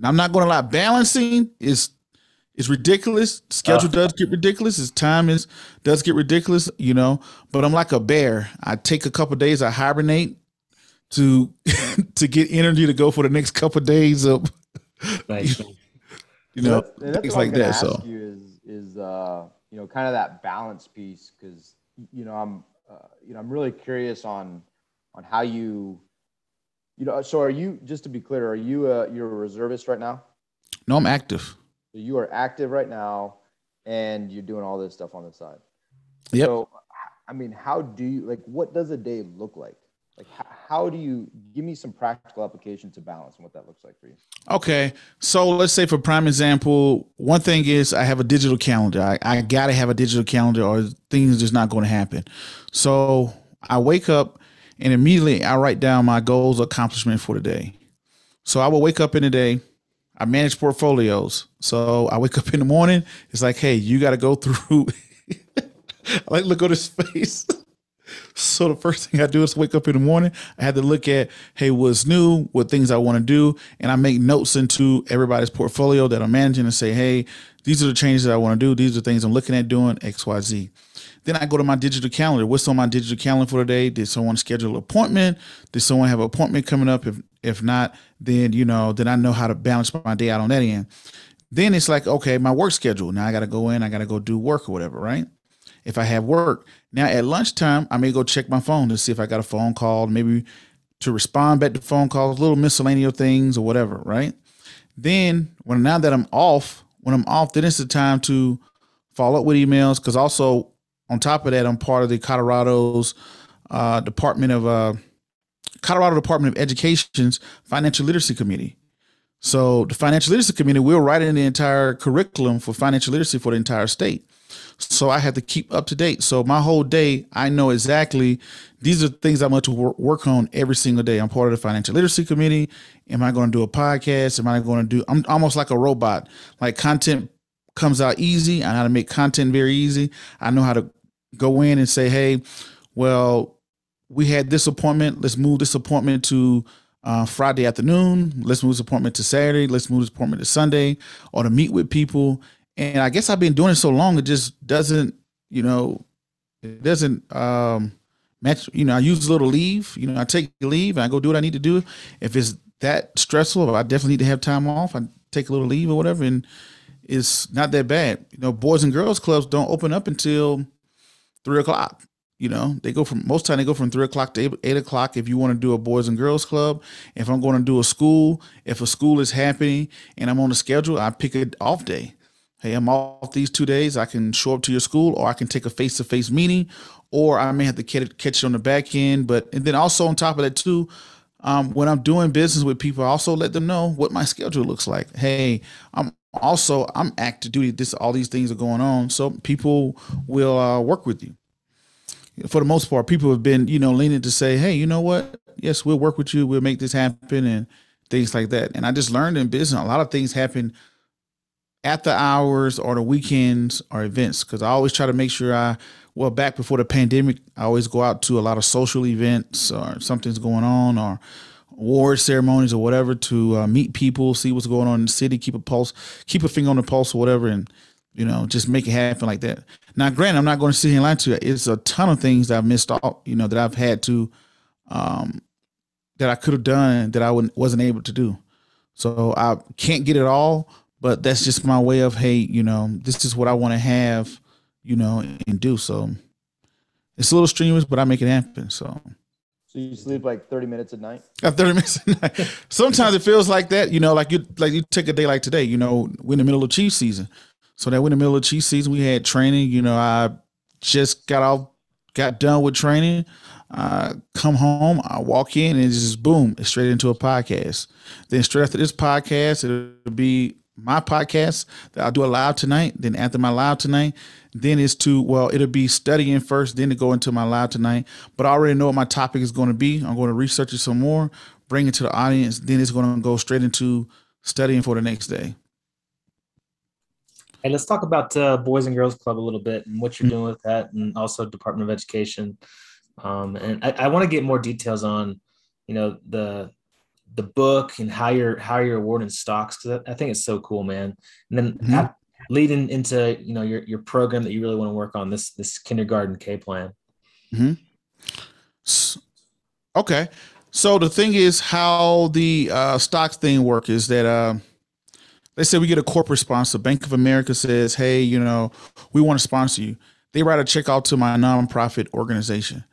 I'm not going to lie. Balancing is is ridiculous. Schedule uh, does get ridiculous. His time is does get ridiculous. You know, but I'm like a bear. I take a couple days. I hibernate to to get energy to go for the next couple of days of. Nice. You know, that's, that's things like that. So is is uh you know kind of that balance piece because you know, I'm, uh, you know, I'm really curious on, on how you, you know, so are you, just to be clear, are you a, you're a reservist right now? No, I'm active. So you are active right now and you're doing all this stuff on the side. Yep. So, I mean, how do you, like, what does a day look like? like how do you give me some practical application to balance and what that looks like for you. Okay so let's say for prime example one thing is i have a digital calendar. I, I gotta have a digital calendar or things just not going to happen. So i wake up and immediately i write down my goals accomplishment for the day. So i will wake up in the day i manage portfolios. So i wake up in the morning it's like hey you got to go through I like look at his face so the first thing I do is wake up in the morning. I had to look at, hey, what's new, what things I want to do, and I make notes into everybody's portfolio that I'm managing and say, hey, these are the changes that I want to do. These are the things I'm looking at doing X, Y, Z. Then I go to my digital calendar. What's on my digital calendar for today? Did someone schedule an appointment? Did someone have an appointment coming up? If if not, then you know, then I know how to balance my day out on that end. Then it's like, okay, my work schedule. Now I got to go in. I got to go do work or whatever, right? If I have work. Now at lunchtime, I may go check my phone to see if I got a phone call, maybe to respond back to phone calls, little miscellaneous things or whatever, right? Then when now that I'm off, when I'm off, then it's the time to follow up with emails because also on top of that, I'm part of the Colorado's uh, Department of uh, Colorado Department of Education's Financial Literacy Committee. So the Financial Literacy Committee, we're writing the entire curriculum for financial literacy for the entire state. So I had to keep up to date. So my whole day, I know exactly these are things I'm going to work on every single day. I'm part of the financial literacy committee. Am I going to do a podcast? Am I going to do? I'm almost like a robot. Like content comes out easy. I know how to make content very easy. I know how to go in and say, hey, well, we had this appointment. Let's move this appointment to uh, Friday afternoon. Let's move this appointment to Saturday. Let's move this appointment to Sunday, or to meet with people and I guess I've been doing it so long, it just doesn't, you know, it doesn't um, match. You know, I use a little leave. You know, I take leave and I go do what I need to do. If it's that stressful, I definitely need to have time off. I take a little leave or whatever, and it's not that bad. You know, boys and girls clubs don't open up until three o'clock. You know, they go from most time they go from three o'clock to eight, eight o'clock. If you want to do a boys and girls club, if I'm going to do a school, if a school is happening and I'm on the schedule, I pick an off day hey, I'm off these two days. I can show up to your school, or I can take a face to face meeting, or I may have to catch it on the back end. But and then also on top of that too, um, when I'm doing business with people, I also let them know what my schedule looks like. Hey, I'm also I'm active duty. This all these things are going on, so people will uh, work with you. For the most part, people have been you know leaning to say, hey, you know what? Yes, we'll work with you. We'll make this happen and things like that. And I just learned in business a lot of things happen at the hours or the weekends or events because I always try to make sure I well back before the pandemic I always go out to a lot of social events or something's going on or award ceremonies or whatever to uh, meet people, see what's going on in the city, keep a pulse, keep a finger on the pulse or whatever, and you know just make it happen like that. Now, granted, I'm not going to sit here and lie to you. It's a ton of things that I've missed out, you know, that I've had to, um, that I could have done that I wasn't able to do. So I can't get it all, but that's just my way of hey you know this is what i want to have you know and do so. It's a little strenuous but i make it happen so. So you sleep like 30 minutes at night? Got 30 minutes at night. Sometimes it feels like that you know like you like you take a day like today you know we're in the middle of cheese season. So that we're in the middle of cheese season we had training you know i just got off got done with training, uh, come home, I walk in and it's just boom, it's straight into a podcast. Then straight after this podcast, it'll be my podcast that I'll do a live tonight. Then after my live tonight, then it's to well, it'll be studying first, then to go into my live tonight. But I already know what my topic is going to be. I'm going to research it some more, bring it to the audience. Then it's going to go straight into studying for the next day. Hey, let's talk about uh, Boys and Girls Club a little bit and what you're mm-hmm. doing with that, and also Department of Education. Um, and I, I want to get more details on, you know, the the book and how you're how you're awarding stocks because I, I, think it's so cool, man. And then mm-hmm. leading into you know your your program that you really want to work on this this kindergarten K plan. Hmm. Okay. So the thing is, how the uh, stocks thing work is that uh, let's say we get a corporate sponsor. Bank of America says, "Hey, you know, we want to sponsor you." They write a check out to my nonprofit organization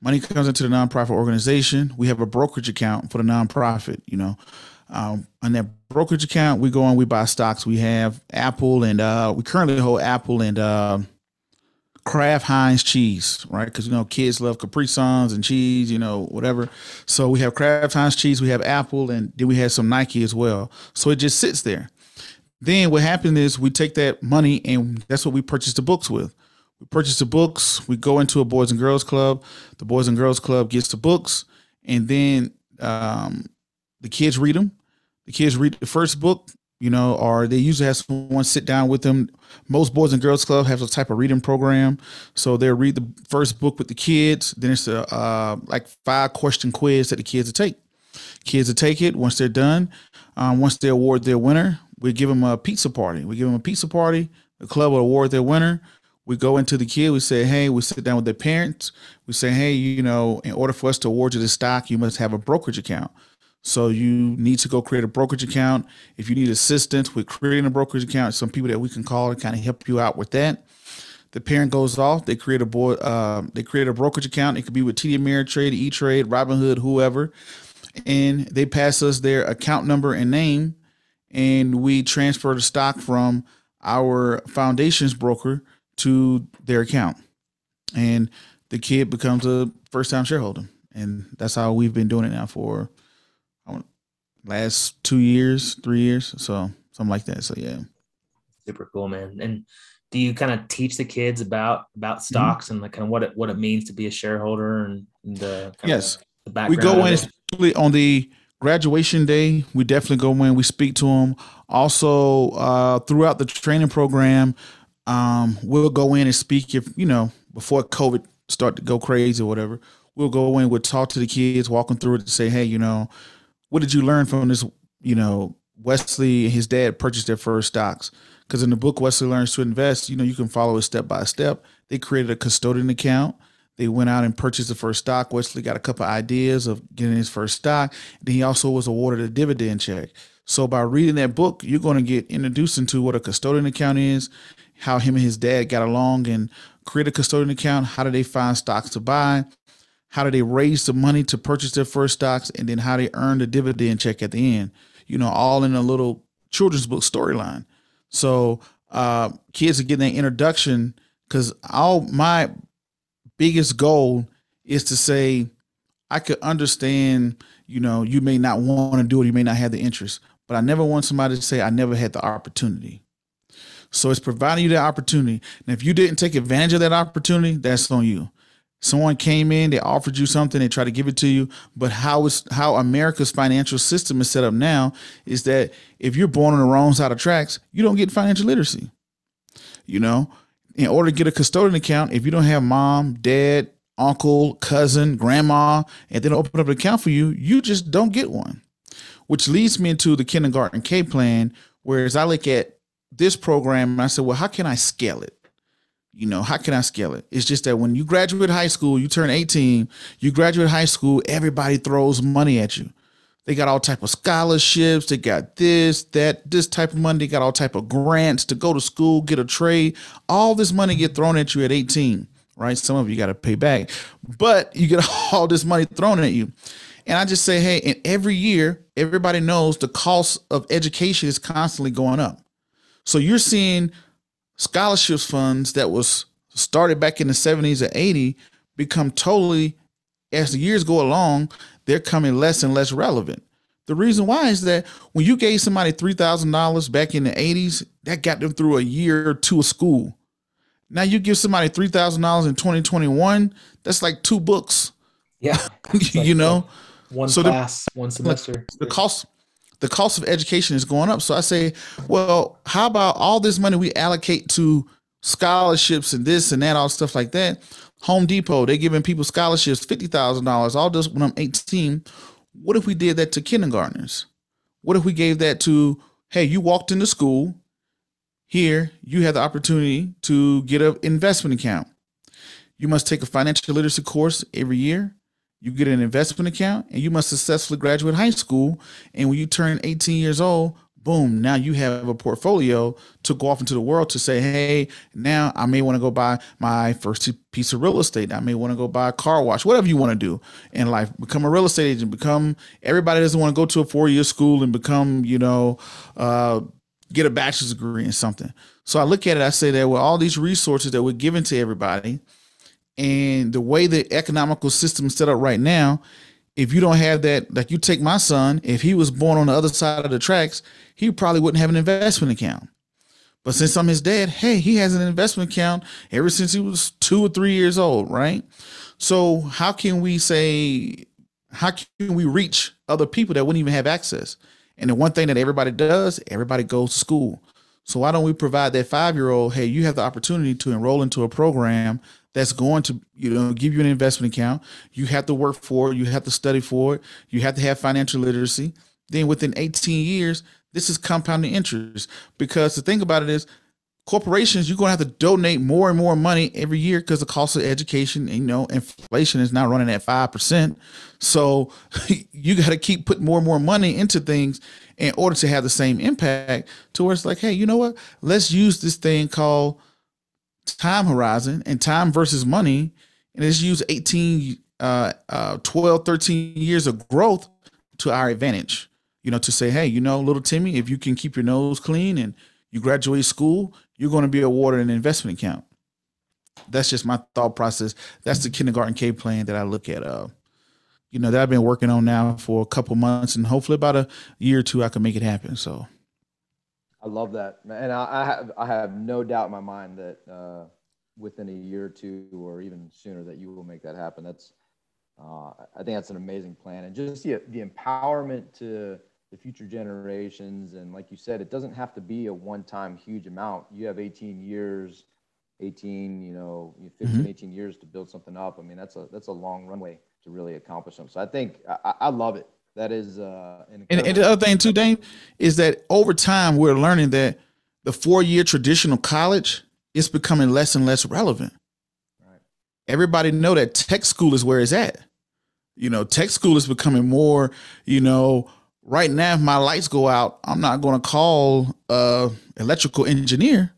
money comes into the nonprofit organization. We have a brokerage account for the nonprofit. You know, um, on that brokerage account, we go and we buy stocks. We have Apple and uh, we currently hold Apple and uh, Kraft Heinz cheese, right? Because you know kids love Capri Suns and cheese, you know, whatever. So we have Kraft Heinz cheese, we have Apple, and then we have some Nike as well. So it just sits there. Then what happens is we take that money and that's what we purchase the books with we purchase the books. We go into a Boys and Girls Club. The Boys and Girls Club gets the books, and then um, the kids read them. The kids read the first book, you know, or they usually have someone sit down with them. Most Boys and Girls Club have a type of reading program, so they'll read the first book with the kids. Then it's a uh, like five question quiz that the kids will take. Kids will take it once they're done. Um, once they award their winner, we give them a pizza party. We give them a pizza party. The club will award their winner we go into the kid, we say, hey, we sit down with their parents. We say, hey, you know, in order for us to award you the stock, you must have a brokerage account. So you need to go create a brokerage account. If you need assistance with creating a brokerage account, some people that we can call to kind of help you out with that. The parent goes off. They create a board. Uh, they create a brokerage account. It could be with TD Ameritrade, E Trade, Robinhood, whoever, and they pass us their account number and name, and we transfer the stock from our foundation's broker to their account. And the kid becomes a first time shareholder. And that's how we've been doing it now for last two years, three years. So something like that. So yeah. Super cool, man. And do you kind of teach the kids about about mm-hmm. stocks mm-hmm. and like kind of what it what it means to be a shareholder and the yes the background? We go in especially on the graduation day. We definitely go in. We speak to them. Also, uh, throughout the training program, um, we'll go in and speak if you know before COVID start to go crazy or whatever. We'll go in, we'll talk to the kids, walking through it, to say, hey, you know, what did you learn from this? You know, Wesley and his dad purchased their first stocks because in the book Wesley learns to invest. You know, you can follow it step by step. They created a custodian account. They went out and purchased the first stock. Wesley got a couple ideas of getting his first stock. Then he also was awarded a dividend check. So by reading that book, you're going to get introduced into what a custodian account is how him and his dad got along and create a custodian account. How do they find stocks to buy? How do they raise the money to purchase their first stocks? And then how they earn the dividend check at the end. You know, all in a little children's book storyline. So uh, kids are getting that introduction because all my biggest goal is to say I could understand, you know, you may not want to do it, you may not have the interest, but I never want somebody to say I never had the opportunity. So it's providing you the opportunity. And if you didn't take advantage of that opportunity, that's on you. Someone came in, they offered you something, they try to give it to you. But how is how America's financial system is set up now is that if you're born on the wrong side of tracks, you don't get financial literacy. You know, in order to get a custodian account, if you don't have mom, dad, uncle, cousin, grandma, and then open up an account for you, you just don't get one. Which leads me into the kindergarten K plan, whereas I look at this program and I said, well, how can I scale it? You know, how can I scale it? It's just that when you graduate high school, you turn 18, you graduate high school, everybody throws money at you. They got all type of scholarships, they got this, that, this type of money, they got all type of grants to go to school, get a trade. All this money get thrown at you at 18, right? Some of you got to pay back. But you get all this money thrown at you. And I just say, hey, and every year, everybody knows the cost of education is constantly going up. So you're seeing scholarships funds that was started back in the 70s or 80 become totally, as the years go along, they're coming less and less relevant. The reason why is that when you gave somebody $3,000 back in the 80s, that got them through a year or two of school. Now you give somebody $3,000 in 2021, that's like two books. Yeah. you know? One so class, the, one semester. The cost the cost of education is going up. So I say, well, how about all this money we allocate to scholarships and this and that, all stuff like that? Home Depot, they're giving people scholarships, $50,000, all this when I'm 18. What if we did that to kindergartners? What if we gave that to, hey, you walked into school, here you have the opportunity to get an investment account. You must take a financial literacy course every year you get an investment account and you must successfully graduate high school. And when you turn 18 years old boom now you have a portfolio to go off into the world to say hey now i may want to go buy my first piece of real estate. I may want to go buy a car wash whatever you want to do in life. Become a real estate agent. Become everybody doesn't want to go to a four-year school and become you know uh, get a bachelor's degree in something. So i look at it i say that with all these resources that we're giving to everybody and the way the economical system is set up right now, if you don't have that, like you take my son, if he was born on the other side of the tracks, he probably wouldn't have an investment account. But since I'm his dad, hey, he has an investment account ever since he was two or three years old, right? So how can we say, how can we reach other people that wouldn't even have access? And the one thing that everybody does, everybody goes to school. So why don't we provide that five year old, hey, you have the opportunity to enroll into a program that's going to you know give you an investment account. You have to work for it. You have to study for it. You have to have financial literacy. Then within 18 years this is compounding interest. Because the thing about it is corporations you're going to have to donate more and more money every year because the cost of education you know inflation is now running at 5% so you got to keep putting more and more money into things in order to have the same impact to where it's like hey you know what? Let's use this thing called time horizon and time versus money and let's use 18 uh, uh 12 13 years of growth to our advantage. You know to say hey you know little timmy if you can keep your nose clean and you graduate school you're going to be awarded an investment account. That's just my thought process. That's the kindergarten k plan that i look at uh you know that i've been working on now for a couple months and hopefully about a year or two i can make it happen so I love that, and I, I, have I have no doubt in my mind that uh, within a year or two, or even sooner, that you will make that happen. That's uh, I think that's an amazing plan, and just the the empowerment to the future generations, and like you said, it doesn't have to be a one-time huge amount. You have 18 years, 18, you know, 15, mm-hmm. 18 years to build something up. I mean, that's a that's a long runway to really accomplish them. So I think I, I love it. That is, uh, and, and the other thing too, Dane, is that over time we're learning that the four-year traditional college is becoming less and less relevant. Right. Everybody know that tech school is where it's at. You know, tech school is becoming more. You know, right now, if my lights go out, I'm not going to call a electrical engineer.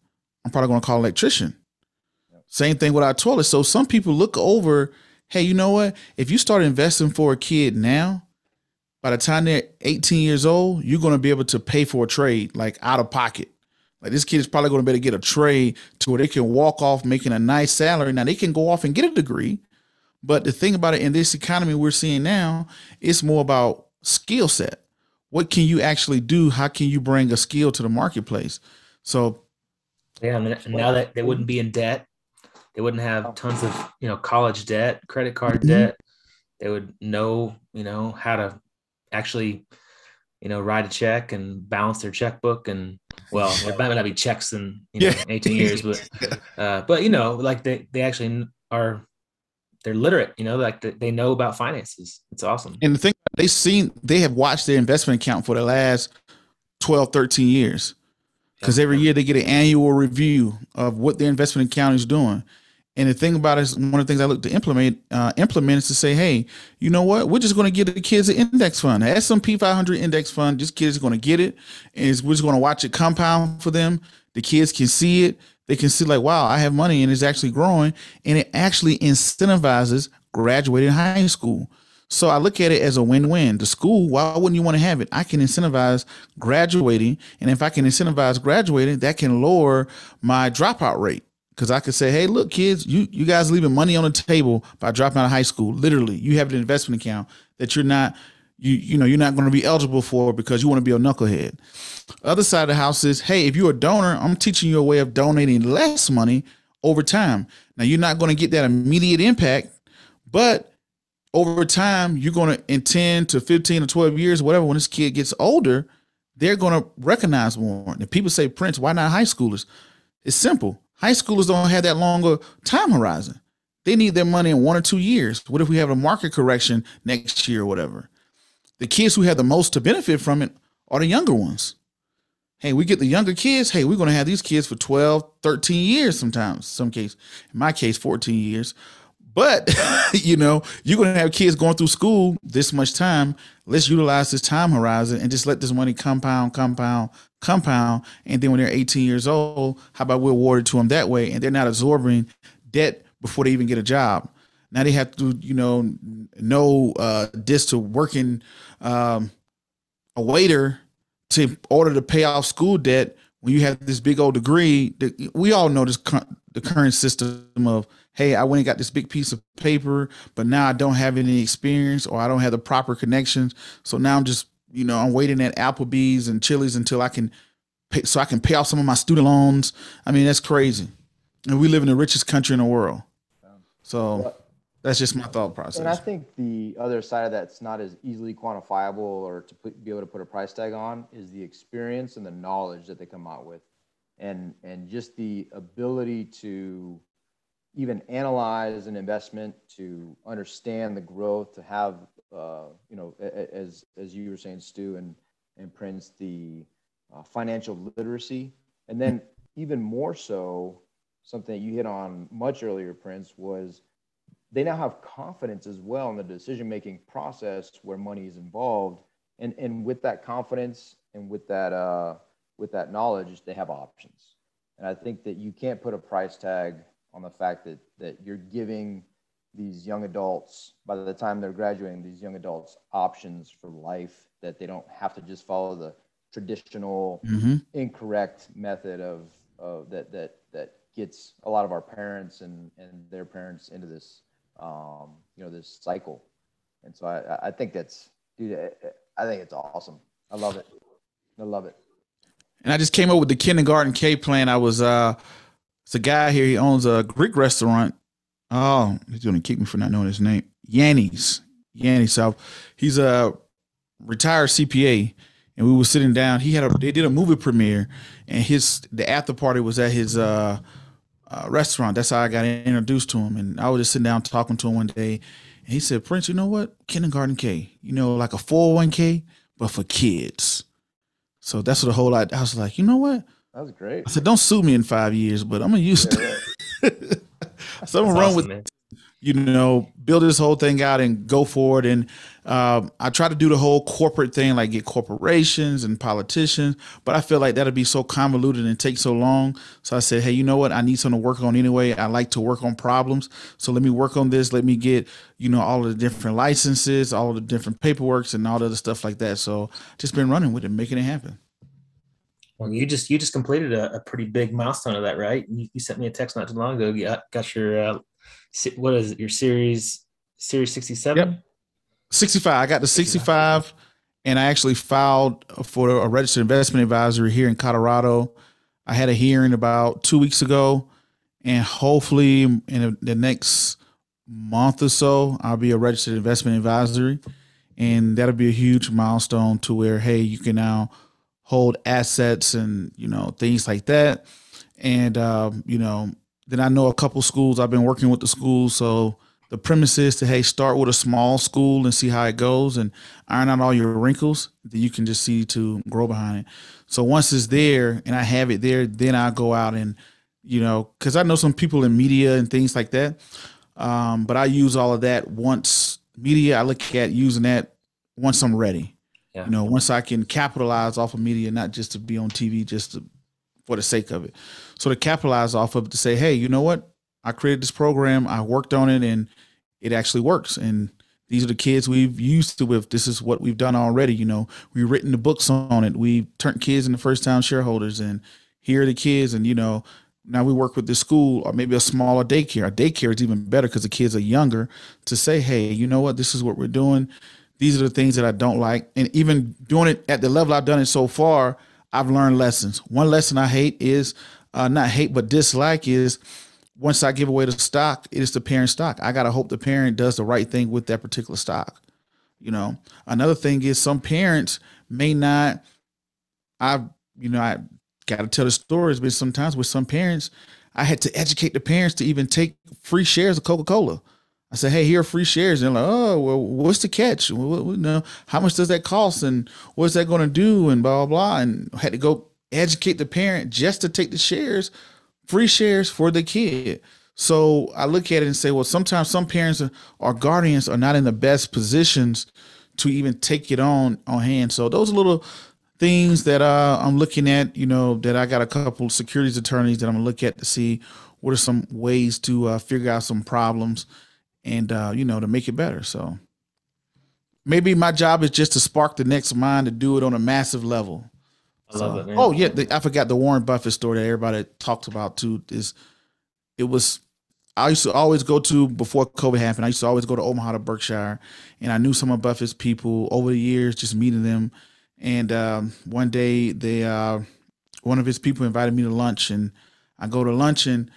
I'm probably going to call electrician. Yep. Same thing with our toilets. So some people look over. Hey, you know what? If you start investing for a kid now, by the time they're 18 years old, you're going to be able to pay for a trade like out of pocket. Like this kid is probably going to be able to get a trade to where they can walk off making a nice salary. Now they can go off and get a degree, but the thing about it in this economy we're seeing now, it's more about skill set. What can you actually do? How can you bring a skill to the marketplace? So, yeah, and now that they wouldn't be in debt, they wouldn't have tons of you know college debt, credit card mm-hmm. debt. They would know you know how to actually, you know, write a check and balance their checkbook and well, there might not be checks in you know, yeah. 18 years, but uh, but you know, like they they actually are they're literate, you know, like they know about finances. It's awesome. And the thing they've seen, they have watched their investment account for the last 12, 13 years. Because every year they get an annual review of what their investment account is doing. And the thing about it is one of the things I look to implement uh, implement is to say, hey, you know what? We're just going to give the kids an index fund, an S&P 500 index fund. Just kids going to get it, and we're just going to watch it compound for them. The kids can see it. They can see like, wow, I have money and it's actually growing, and it actually incentivizes graduating high school. So I look at it as a win-win. The school, why wouldn't you want to have it? I can incentivize graduating, and if I can incentivize graduating, that can lower my dropout rate because I could say, hey, look, kids, you you guys leaving money on the table by dropping out of high school. Literally, you have an investment account that you're not you you know you're not going to be eligible for because you want to be a knucklehead. Other side of the house is, hey, if you're a donor, I'm teaching you a way of donating less money over time. Now you're not going to get that immediate impact, but over time, you're going to in 10 to 15 or 12 years, whatever, when this kid gets older, they're going to recognize more. And people say, Prince, why not high schoolers? It's simple. High schoolers don't have that longer time horizon. They need their money in one or two years. What if we have a market correction next year or whatever? The kids who have the most to benefit from it are the younger ones. Hey, we get the younger kids. Hey, we're going to have these kids for 12, 13 years sometimes, some case. In my case, 14 years. But, you know, you're going to have kids going through school this much time. Let's utilize this time horizon and just let this money compound, compound, compound. And then when they're 18 years old, how about we award it to them that way? And they're not absorbing debt before they even get a job. Now they have to, you know, know uh, this to working um, a waiter to order to pay off school debt when you have this big old degree. That We all know this the current system of hey, I went and got this big piece of paper, but now I don't have any experience or I don't have the proper connections. So now I'm just, you know, I'm waiting at Applebee's and Chili's until I can pay, so I can pay off some of my student loans. I mean, that's crazy. And we live in the richest country in the world. So that's just my thought process. And I think the other side of that's not as easily quantifiable or to put, be able to put a price tag on is the experience and the knowledge that they come out with, and and just the ability to even analyze an investment, to understand the growth, to have uh, you know as as you were saying, Stu and and Prince, the uh, financial literacy, and then even more so, something that you hit on much earlier, Prince, was they now have confidence as well in the decision making process where money is involved. And and with that confidence and with that uh, with that knowledge they have options. And i think that you can't put a price tag on the fact that that you're giving these young adults by the time they're graduating these young adults options for life that they don't have to just follow the traditional mm-hmm. incorrect method of, of that that that gets a lot of our parents and and their parents into this um, you know, this cycle. And so I, I think that's, dude, I think it's awesome. I love it. I love it. And I just came up with the kindergarten K plan. I was, uh, it's a guy here. He owns a Greek restaurant. Oh, he's going to kick me for not knowing his name. Yanni's. Yanni's. So he's a retired CPA. And we were sitting down. He had a, they did a movie premiere and his, the after party was at his, uh, uh, restaurant. That's how I got introduced to him. And I was just sitting down talking to him one day. And he said, Prince, you know what? Kindergarten K, you know, like a 401k, but for kids. So that's what the whole lot. I was like, you know what? That was great. I said, don't sue me in five years, but I'm gonna use yeah, it. so run awesome, with man you know, build this whole thing out and go forward. And uh, I try to do the whole corporate thing, like get corporations and politicians, but I feel like that'll be so convoluted and take so long. So I said, hey, you know what? I need something to work on anyway. I like to work on problems. So let me work on this. Let me get, you know, all of the different licenses, all of the different paperworks and all the other stuff like that. So just been running with it, making it happen. Well, you just you just completed a, a pretty big milestone of that, right? You, you, sent me a text not too long ago. You got, got your uh, what is it, your series series 67 yep. 65 i got the 65 and i actually filed for a registered investment advisory here in colorado i had a hearing about two weeks ago and hopefully in the next month or so i'll be a registered investment advisory and that'll be a huge milestone to where hey you can now hold assets and you know things like that and um, you know then I know a couple schools. I've been working with the schools, so the premise is to hey start with a small school and see how it goes and iron out all your wrinkles. Then you can just see to grow behind it. So once it's there and I have it there, then I go out and you know because I know some people in media and things like that. Um, but I use all of that once media. I look at using that once I'm ready. Yeah. You know, once I can capitalize off of media, not just to be on TV, just to for the sake of it. So to capitalize off of to say, hey, you know what? I created this program, I worked on it, and it actually works. And these are the kids we've used to with. This is what we've done already. You know, we've written the books on it. We've turned kids into first time shareholders, and here are the kids. And you know, now we work with the school or maybe a smaller daycare. A daycare is even better because the kids are younger to say, hey, you know what, this is what we're doing. These are the things that I don't like. And even doing it at the level I've done it so far, I've learned lessons. One lesson I hate is uh, not hate, but dislike is once I give away the stock, it is the parent stock. I gotta hope the parent does the right thing with that particular stock. You know, another thing is some parents may not. I, you know, I got to tell the stories, but sometimes with some parents, I had to educate the parents to even take free shares of Coca Cola. I said, "Hey, here are free shares." And they're like, "Oh, well, what's the catch? Well, you know, how much does that cost? And what's that going to do? And blah blah blah." And had to go educate the parent just to take the shares, free shares for the kid. So I look at it and say, well, sometimes some parents or guardians are not in the best positions to even take it on on hand. So those little things that uh, I'm looking at. You know, that I got a couple securities attorneys that I'm gonna look at to see what are some ways to uh, figure out some problems and uh, you know to make it better. So maybe my job is just to spark the next mind to do it on a massive level. I love So- it, man. Oh yeah, the, I forgot the Warren Buffett story that everybody talks about too. Is it was I used to always go to before COVID happened. I used to always go to Omaha to Berkshire, and I knew some of Buffett's people over the years, just meeting them. And um, one day, they uh, one of his people invited me to lunch, and I go to lunch, and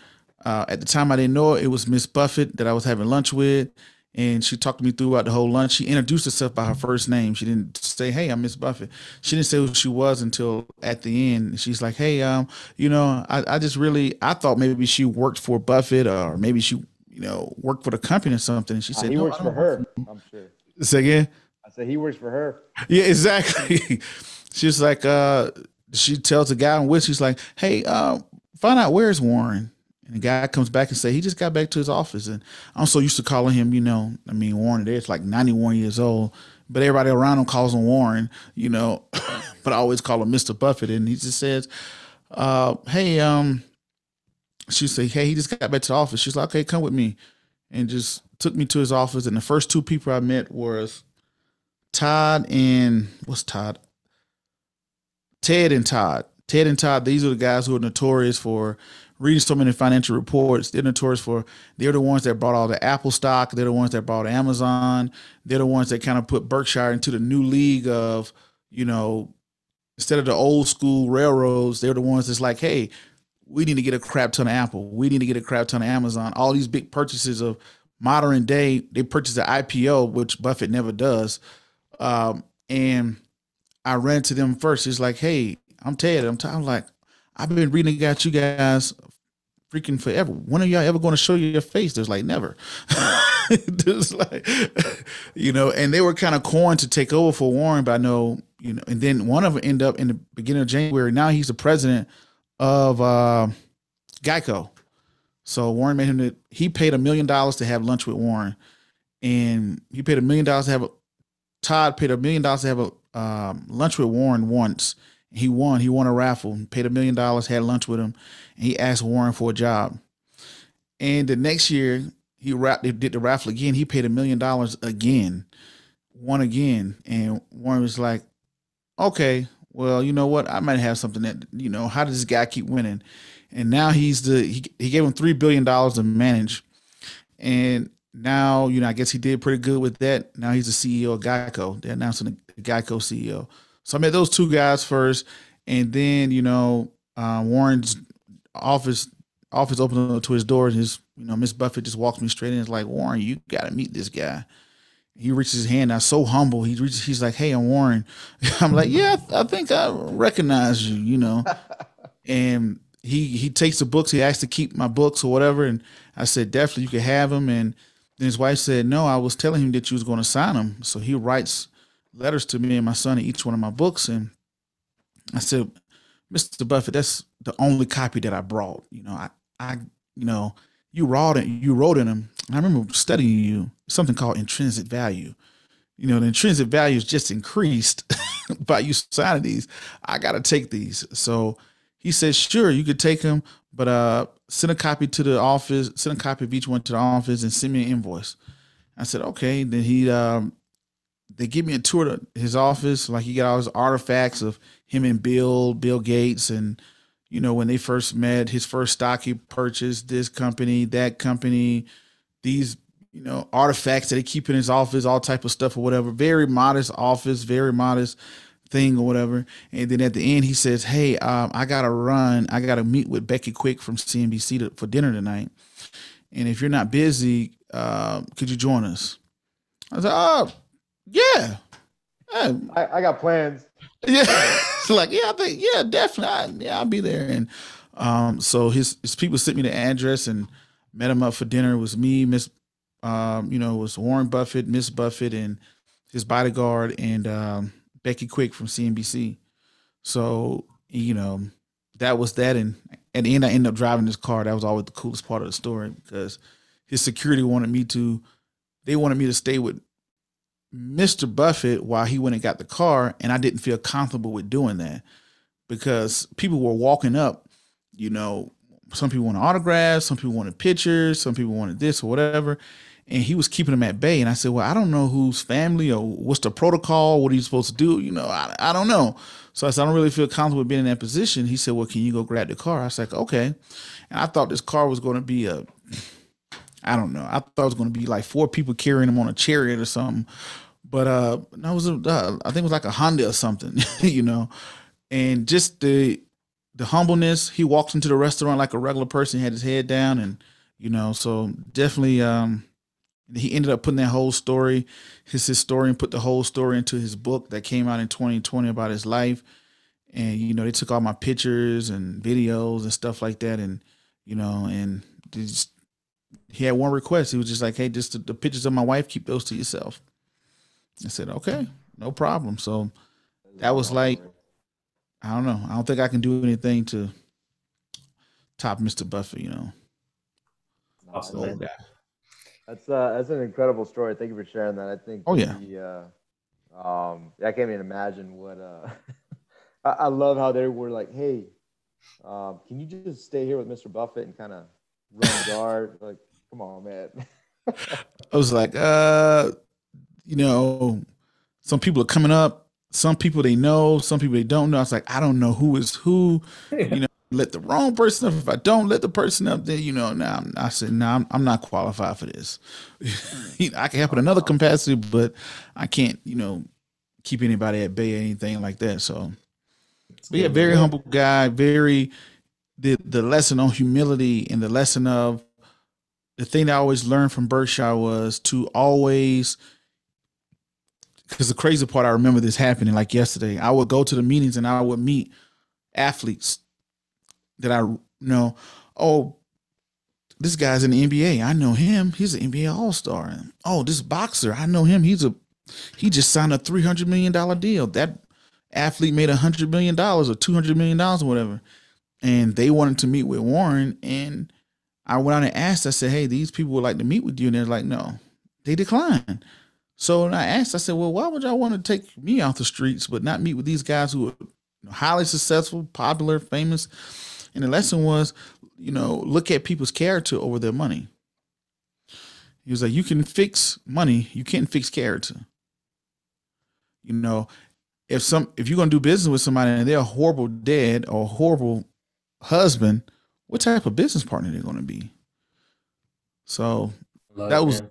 uh, at the time I didn't know it, it was Miss Buffett that I was having lunch with, and she talked to me throughout the whole lunch. She introduced herself by her first name. She didn't say, "Hey, I'm Miss Buffett." She didn't say who she was until at the end. She's like, "Hey, um, you know, I, I just really I thought maybe she worked for Buffett or maybe she, you know, worked for the company or something." And she Uh, said, he "No, works for her. I'm sure. Say again. I said he works for her. Yeah, exactly. she's like, uh, she tells the guy on which she's like, "Hey, uh, find out where's Warren." And the guy comes back and say he just got back to his office, and I'm so used to calling him, you know, I mean Warren. It's like 91 years old, but everybody around him calls him Warren, you know, but I always call him Mr. Buffett, and he just says, uh, "Hey, um," she say, "Hey, he just got back to the office." She's like, "Okay, come with me," and just took me to his office. And the first two people I met was Todd and what's Todd? Ted and Todd. Ted and Todd, these are the guys who are notorious for reading so many financial reports. They're notorious for they're the ones that brought all the Apple stock. They're the ones that brought Amazon. They're the ones that kind of put Berkshire into the new league of, you know, instead of the old school railroads, they're the ones that's like, hey, we need to get a crap ton of Apple. We need to get a crap ton of Amazon. All these big purchases of modern day, they purchase the IPO, which Buffett never does. Um, and I ran to them first. It's like, hey, I'm Ted. I'm, t- I'm like, I've been reading about you guys freaking forever. When are y'all ever going to show your face? There's like never. There's like, you know, and they were kind of coined to take over for Warren, but I know, you know, and then one of them ended up in the beginning of January. Now he's the president of uh, Geico. So Warren made him that he paid a million dollars to have lunch with Warren, and he paid a million dollars to have a. Todd paid a million dollars to have a um, lunch with Warren once. He won. He won a raffle. Paid a million dollars. Had lunch with him, and he asked Warren for a job. And the next year, he did the raffle again. He paid a million dollars again, won again, and Warren was like, "Okay, well, you know what? I might have something that you know. How does this guy keep winning?" And now he's the he, he gave him three billion dollars to manage, and now you know I guess he did pretty good with that. Now he's the CEO of Geico. They're announcing the Geico CEO. So I met those two guys first, and then you know uh, Warren's office office opened up to his door, And his you know Miss Buffett just walks me straight in. It's like Warren, you got to meet this guy. He reaches his hand I'm so humble. He reaches, he's like, "Hey, I'm Warren." I'm like, "Yeah, I think I recognize you," you know. and he he takes the books. He asked to keep my books or whatever, and I said, "Definitely, you can have them." And then his wife said, "No, I was telling him that you was going to sign them." So he writes letters to me and my son in each one of my books, and I said, "Mr. Buffett, that's the only copy that I brought. You know, I I you know." You wrote it. You wrote in them. And I remember studying you something called intrinsic value. You know, the intrinsic value is just increased by you signing these. I got to take these. So he said, sure, you could take them, but uh, send a copy to the office, send a copy of each one to the office and send me an invoice. I said, okay. Then he, um, they give me a tour to his office. Like he got all his artifacts of him and Bill, Bill Gates and, you know, when they first met, his first stock he purchased, this company, that company, these, you know, artifacts that he keep in his office, all type of stuff or whatever. Very modest office, very modest thing or whatever. And then at the end, he says, "Hey, um, I gotta run. I gotta meet with Becky Quick from CNBC to, for dinner tonight. And if you're not busy, uh, could you join us?" I like, "Oh, yeah, yeah. I, I got plans." Yeah, it's like yeah, I think yeah, definitely, I, yeah, I'll be there. And um, so his his people sent me the address and met him up for dinner. It was me, Miss, um, you know, it was Warren Buffett, Miss Buffett, and his bodyguard, and um, Becky Quick from CNBC. So, you know, that was that. And at the end, I ended up driving this car. That was always the coolest part of the story because his security wanted me to, they wanted me to stay with Mr. Buffett while he went and got the car. And I didn't feel comfortable with doing that because people were walking up, you know, some people wanted autographs, some people wanted pictures, some people wanted this or whatever and he was keeping them at bay. And I said, well, I don't know whose family or what's the protocol. What are you supposed to do? You know, I, I don't know. So I said, I don't really feel comfortable being in that position. He said, well, can you go grab the car? I was like, okay. And I thought this car was going to be a, I don't know. I thought it was going to be like four people carrying him on a chariot or something. But uh, that was a, uh, I think it was like a Honda or something, you know. And just the the humbleness. He walks into the restaurant like a regular person. He had his head down, and you know, so definitely. um he ended up putting that whole story. His historian put the whole story into his book that came out in 2020 about his life. And you know, they took all my pictures and videos and stuff like that. And you know, and just, he had one request. He was just like, "Hey, just the, the pictures of my wife, keep those to yourself." I said, "Okay, no problem." So that was like, I don't know. I don't think I can do anything to top Mr. Buffett. You know. Awesome. That's uh, that's an incredible story. Thank you for sharing that. I think. Oh yeah. The, uh, um, I can't even imagine what. Uh, I, I, love how they were like, "Hey, um, can you just stay here with Mr. Buffett and kind of run guard?" like, come on, man. I was like, uh, you know, some people are coming up. Some people they know, some people they don't know. I was like, I don't know who is who. You know, let the wrong person up. If I don't let the person up, then you know, now I said, no, nah, I'm, I'm, not qualified for this. you know, I can help in another capacity, but I can't, you know, keep anybody at bay or anything like that. So, but yeah, very humble guy. Very the the lesson on humility and the lesson of the thing I always learned from Berkshire was to always because the crazy part I remember this happening like yesterday. I would go to the meetings and I would meet athletes that I know, oh, this guy's in the NBA. I know him. He's an NBA All Star. Oh, this boxer, I know him. He's a he just signed a three hundred million dollar deal. That athlete made a hundred million dollars or two hundred million dollars or whatever. And they wanted to meet with Warren. And I went out and asked, I said, Hey, these people would like to meet with you. And they're like, No, they declined. So I asked, I said, Well, why would y'all want to take me off the streets but not meet with these guys who are highly successful, popular, famous? And the lesson was, you know, look at people's character over their money. He was like, you can fix money, you can't fix character. You know, if some if you're gonna do business with somebody and they're a horrible dad or horrible husband, what type of business partner they're gonna be? So Love that was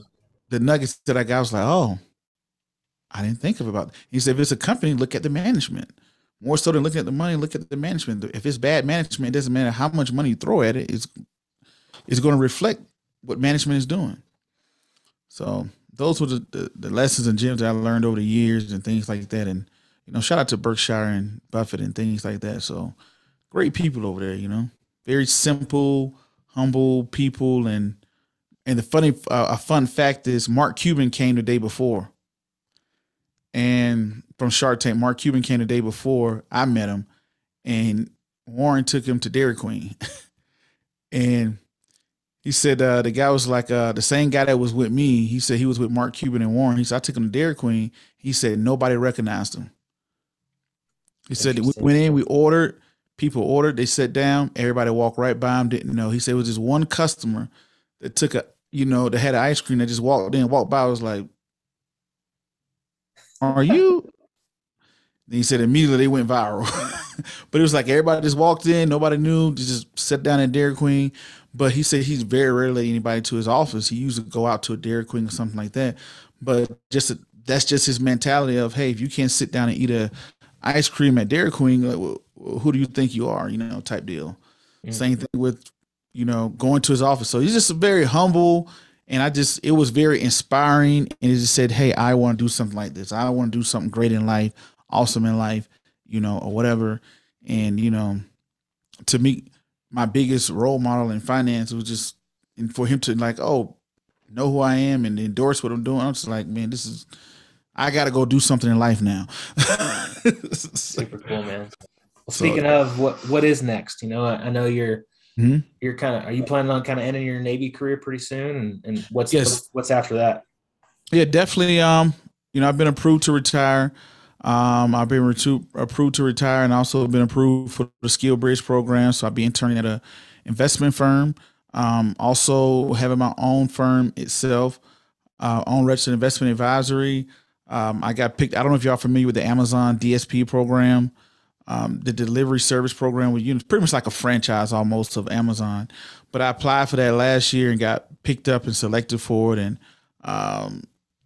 the nuggets that I got. I was like, oh, I didn't think of about. He said, if it's a company, look at the management more so than looking at the money, look at the management. If it's bad management, it doesn't matter how much money you throw at it, it's it's going to reflect what management is doing. So those were the, the, the, lessons and gems that I learned over the years and things like that. And you know, shout out to Berkshire and Buffett and things like that. So great people over there, you know, very simple, humble people. And and the funny, uh, a fun fact is Mark Cuban came the day before, and from Shark Tank. Mark Cuban came the day before I met him, and Warren took him to Dairy Queen, and he said uh, the guy was like uh, the same guy that was with me. He said he was with Mark Cuban and Warren. He said I took him to Dairy Queen. He said nobody recognized him. He said we went in, we ordered, people ordered, they sat down, everybody walked right by him, didn't know. He said it was just one customer that took a, you know, that had ice cream that just walked in, walked by, I was like, Are you? Then he said immediately they went viral. but it was like everybody just walked in, nobody knew, just sat down at Dairy Queen. But he said he's very rarely anybody to his office. He used to go out to a Dairy Queen or something like that. But just that's just his mentality of hey, if you can't sit down and eat a ice cream at Dairy Queen, like, who do you think you are? You know, type deal. Mm-hmm. Same thing with you know going to his office. So he's just very humble, and I just it was very inspiring. And he just said, hey, I want to do something like this. I want to do something great in life, awesome in life, you know, or whatever. And you know, to me, my biggest role model in finance was just and for him to like, oh, know who I am and endorse what I'm doing. I'm just like, man, this is I got to go do something in life now. Super cool, man. Well, speaking so, of what what is next, you know, I, I know you're mm-hmm. you're kind of are you planning on kind of ending your Navy career pretty soon, and, and what's yes. what's, after that? Yeah, definitely. Um, you know, I've been approved to retire. Um, I've been approved to retire, and also been approved for the SkillBridge program. So I'll be interning at a investment firm. Um, also having my own firm itself, uh, own registered investment advisory. Um, I got picked. I don't know if y'all are familiar with the Amazon DSP program, um, the delivery service program. With it's pretty much like a franchise almost of Amazon. But I applied for that last year and got picked up and selected for it. And um,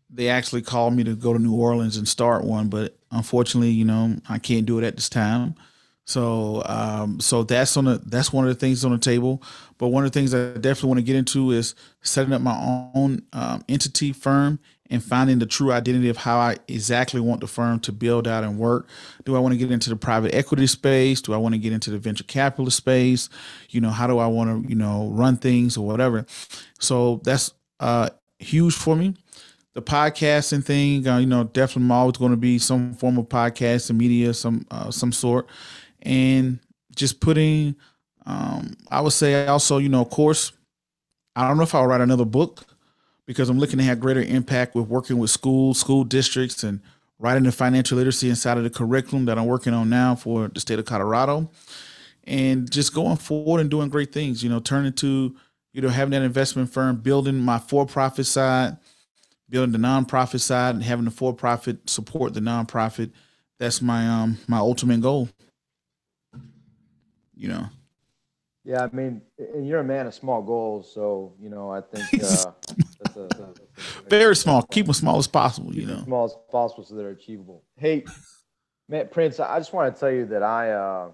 they actually called me to go to New Orleans and start one. But unfortunately, you know, I can't do it at this time. So, um, so that's on the that's one of the things on the table. But one of the things I definitely want to get into is setting up my own um, entity firm and finding the true identity of how I exactly want the firm to build out and work. Do I want to get into the private equity space? Do I want to get into the venture capitalist space? You know, how do I want to, you know, run things or whatever? So that's uh, huge for me. The podcasting thing, uh, you know, definitely always going to be some form of podcast and media, some uh, some sort, and just putting. Um, I would say also, you know, of course, I don't know if I'll write another book because I'm looking to have greater impact with working with schools, school districts, and writing the financial literacy inside of the curriculum that I'm working on now for the state of Colorado. And just going forward and doing great things, you know, turning to, you know, having that investment firm, building my for profit side, building the nonprofit side, and having the for profit support the nonprofit. That's my um my ultimate goal. You know. Yeah, I mean, and you're a man of small goals, so you know I think uh, that's a very small. Keep them small as possible. You know, small as possible so they're achievable. Hey, Matt Prince, I just want to tell you that I, uh,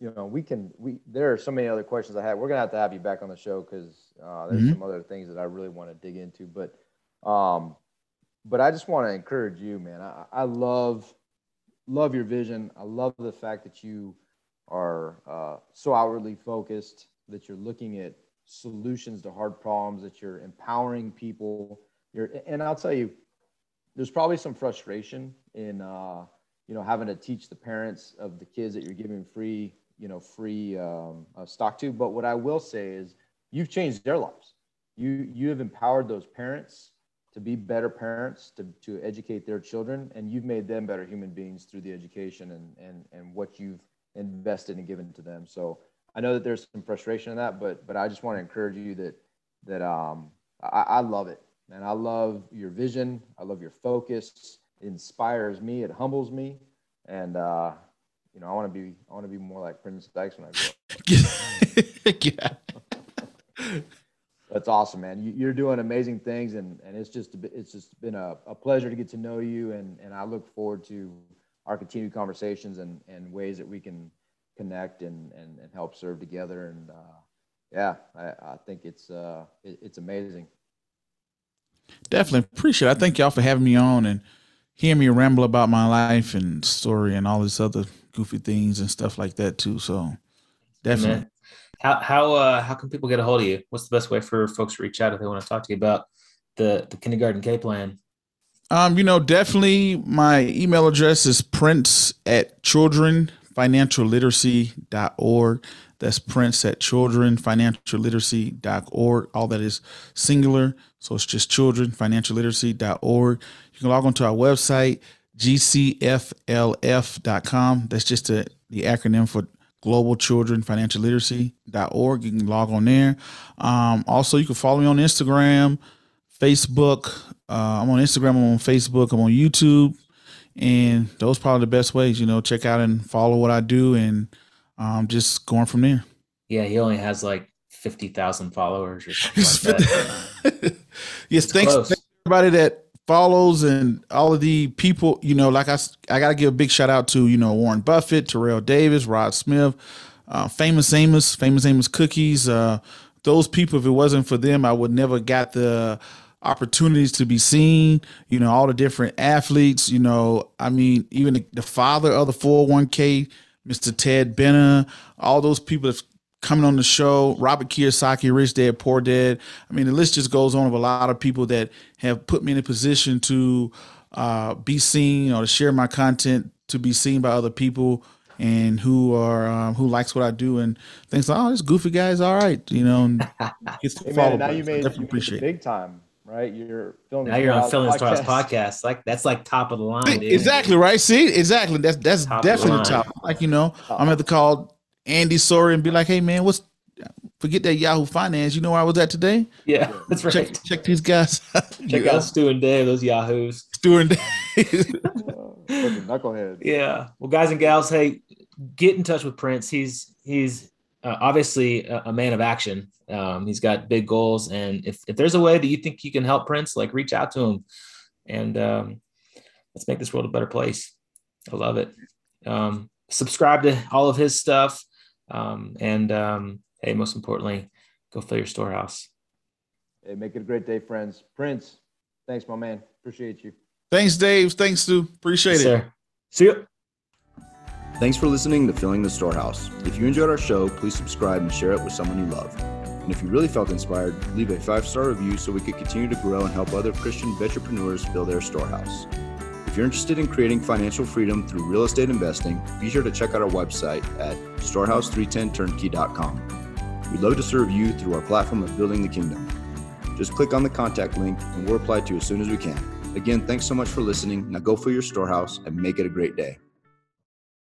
you know, we can we there are so many other questions I have. We're gonna have to have you back on the show because uh, there's mm-hmm. some other things that I really want to dig into. But, um, but I just want to encourage you, man. I, I love love your vision. I love the fact that you are uh, so outwardly focused that you're looking at solutions to hard problems that you're empowering people. You're and i'll tell you there's probably some frustration in uh, you know having to teach the parents of the kids that you're giving free you know free um, uh, stock to. But what i will say is you've changed their lives. You you have empowered those parents to be better parents to, to educate their children and you've made them better human beings through the education and and and what you've invested and given to them. So I know that there's some frustration in that, but but I just want to encourage you that that um I, I love it, and I love your vision. I love your focus. It inspires me. It humbles me, and uh, you know I want to be I want to be more like Prince Dykes when I grow up. yeah. That's awesome, man. You, are doing amazing things, and, and it's just it's just been a, a pleasure to get to know you, and, and I look forward to our continued conversations and, and ways that we can connect and, and, and help serve together. And uh, yeah, I, I think it's uh, it, it's amazing. Definitely appreciate it. I thank y'all for having me on and hearing me ramble about my life and story and all these other goofy things and stuff like that too. So definitely. Man. How how uh, how can people get a hold of you? What's the best way for folks to reach out if they want to talk to you about the the kindergarten K plan? Um, you know, definitely my email address is prince at childrenfinancialliteracy.org. That's prince at Children, childrenfinancialliteracy.org. All that is singular. So it's just children, childrenfinancialliteracy.org. You can log on to our website, gcflf.com. That's just a, the acronym for Global Children Financial Literacy.org. You can log on there. Um, also, you can follow me on Instagram, Facebook, uh, I'm on Instagram. I'm on Facebook. I'm on YouTube. And those probably the best ways, you know, check out and follow what I do and um, just going from there. Yeah, he only has like 50,000 followers or something like that. yes, thanks, thanks everybody that follows and all of the people, you know, like I, I got to give a big shout out to, you know, Warren Buffett, Terrell Davis, Rod Smith, uh, Famous Amos, Famous Amos Cookies. Uh, those people, if it wasn't for them, I would never got the opportunities to be seen. You know, all the different athletes. You know, I mean, even the, the father of the 401k, Mr. Ted Benna, all those people that's coming on the show, Robert Kiyosaki, Rich Dad, Poor Dad. I mean, the list just goes on of a lot of people that have put me in a position to uh, be seen or to share my content to be seen by other people and who are um, who likes what I do and thinks, oh, this goofy guy is all right, you know. And gets hey man, now you made, you made big time right? You're filming. Now you're on Filming Stars podcast. Like that's like top of the line. Dude. Exactly right. See, exactly. That's that's top definitely top. Like you know, top. I'm at the call Andy Serwer and be like, hey man, what's forget that Yahoo Finance. You know where I was at today? Yeah, that's right. Check, check these guys. check out Stu and Dave, those Yahoos. Stu and Dave. Uh, knucklehead. Yeah. Well, guys and gals, hey, get in touch with Prince. He's he's uh, obviously a, a, man of action. Um, he's got big goals, and if if there's a way that you think you can help Prince, like reach out to him, and um, let's make this world a better place. I love it. Um, subscribe to all of his stuff, um, and um, hey, most importantly, go fill your storehouse. Hey, make it a great day, friends. Prince, thanks, my man. Appreciate you. Thanks, Dave. Thanks, Stu. Appreciate yes, it. Sir. See you. Thanks for listening to Filling the Storehouse. If you enjoyed our show, please subscribe and share it with someone you love. And if you really felt inspired, leave a five star review so we could continue to grow and help other Christian entrepreneurs build their storehouse. If you're interested in creating financial freedom through real estate investing, be sure to check out our website at storehouse310turnkey.com. We'd love to serve you through our platform of building the kingdom. Just click on the contact link and we'll reply to you as soon as we can. Again, thanks so much for listening. Now go for your storehouse and make it a great day.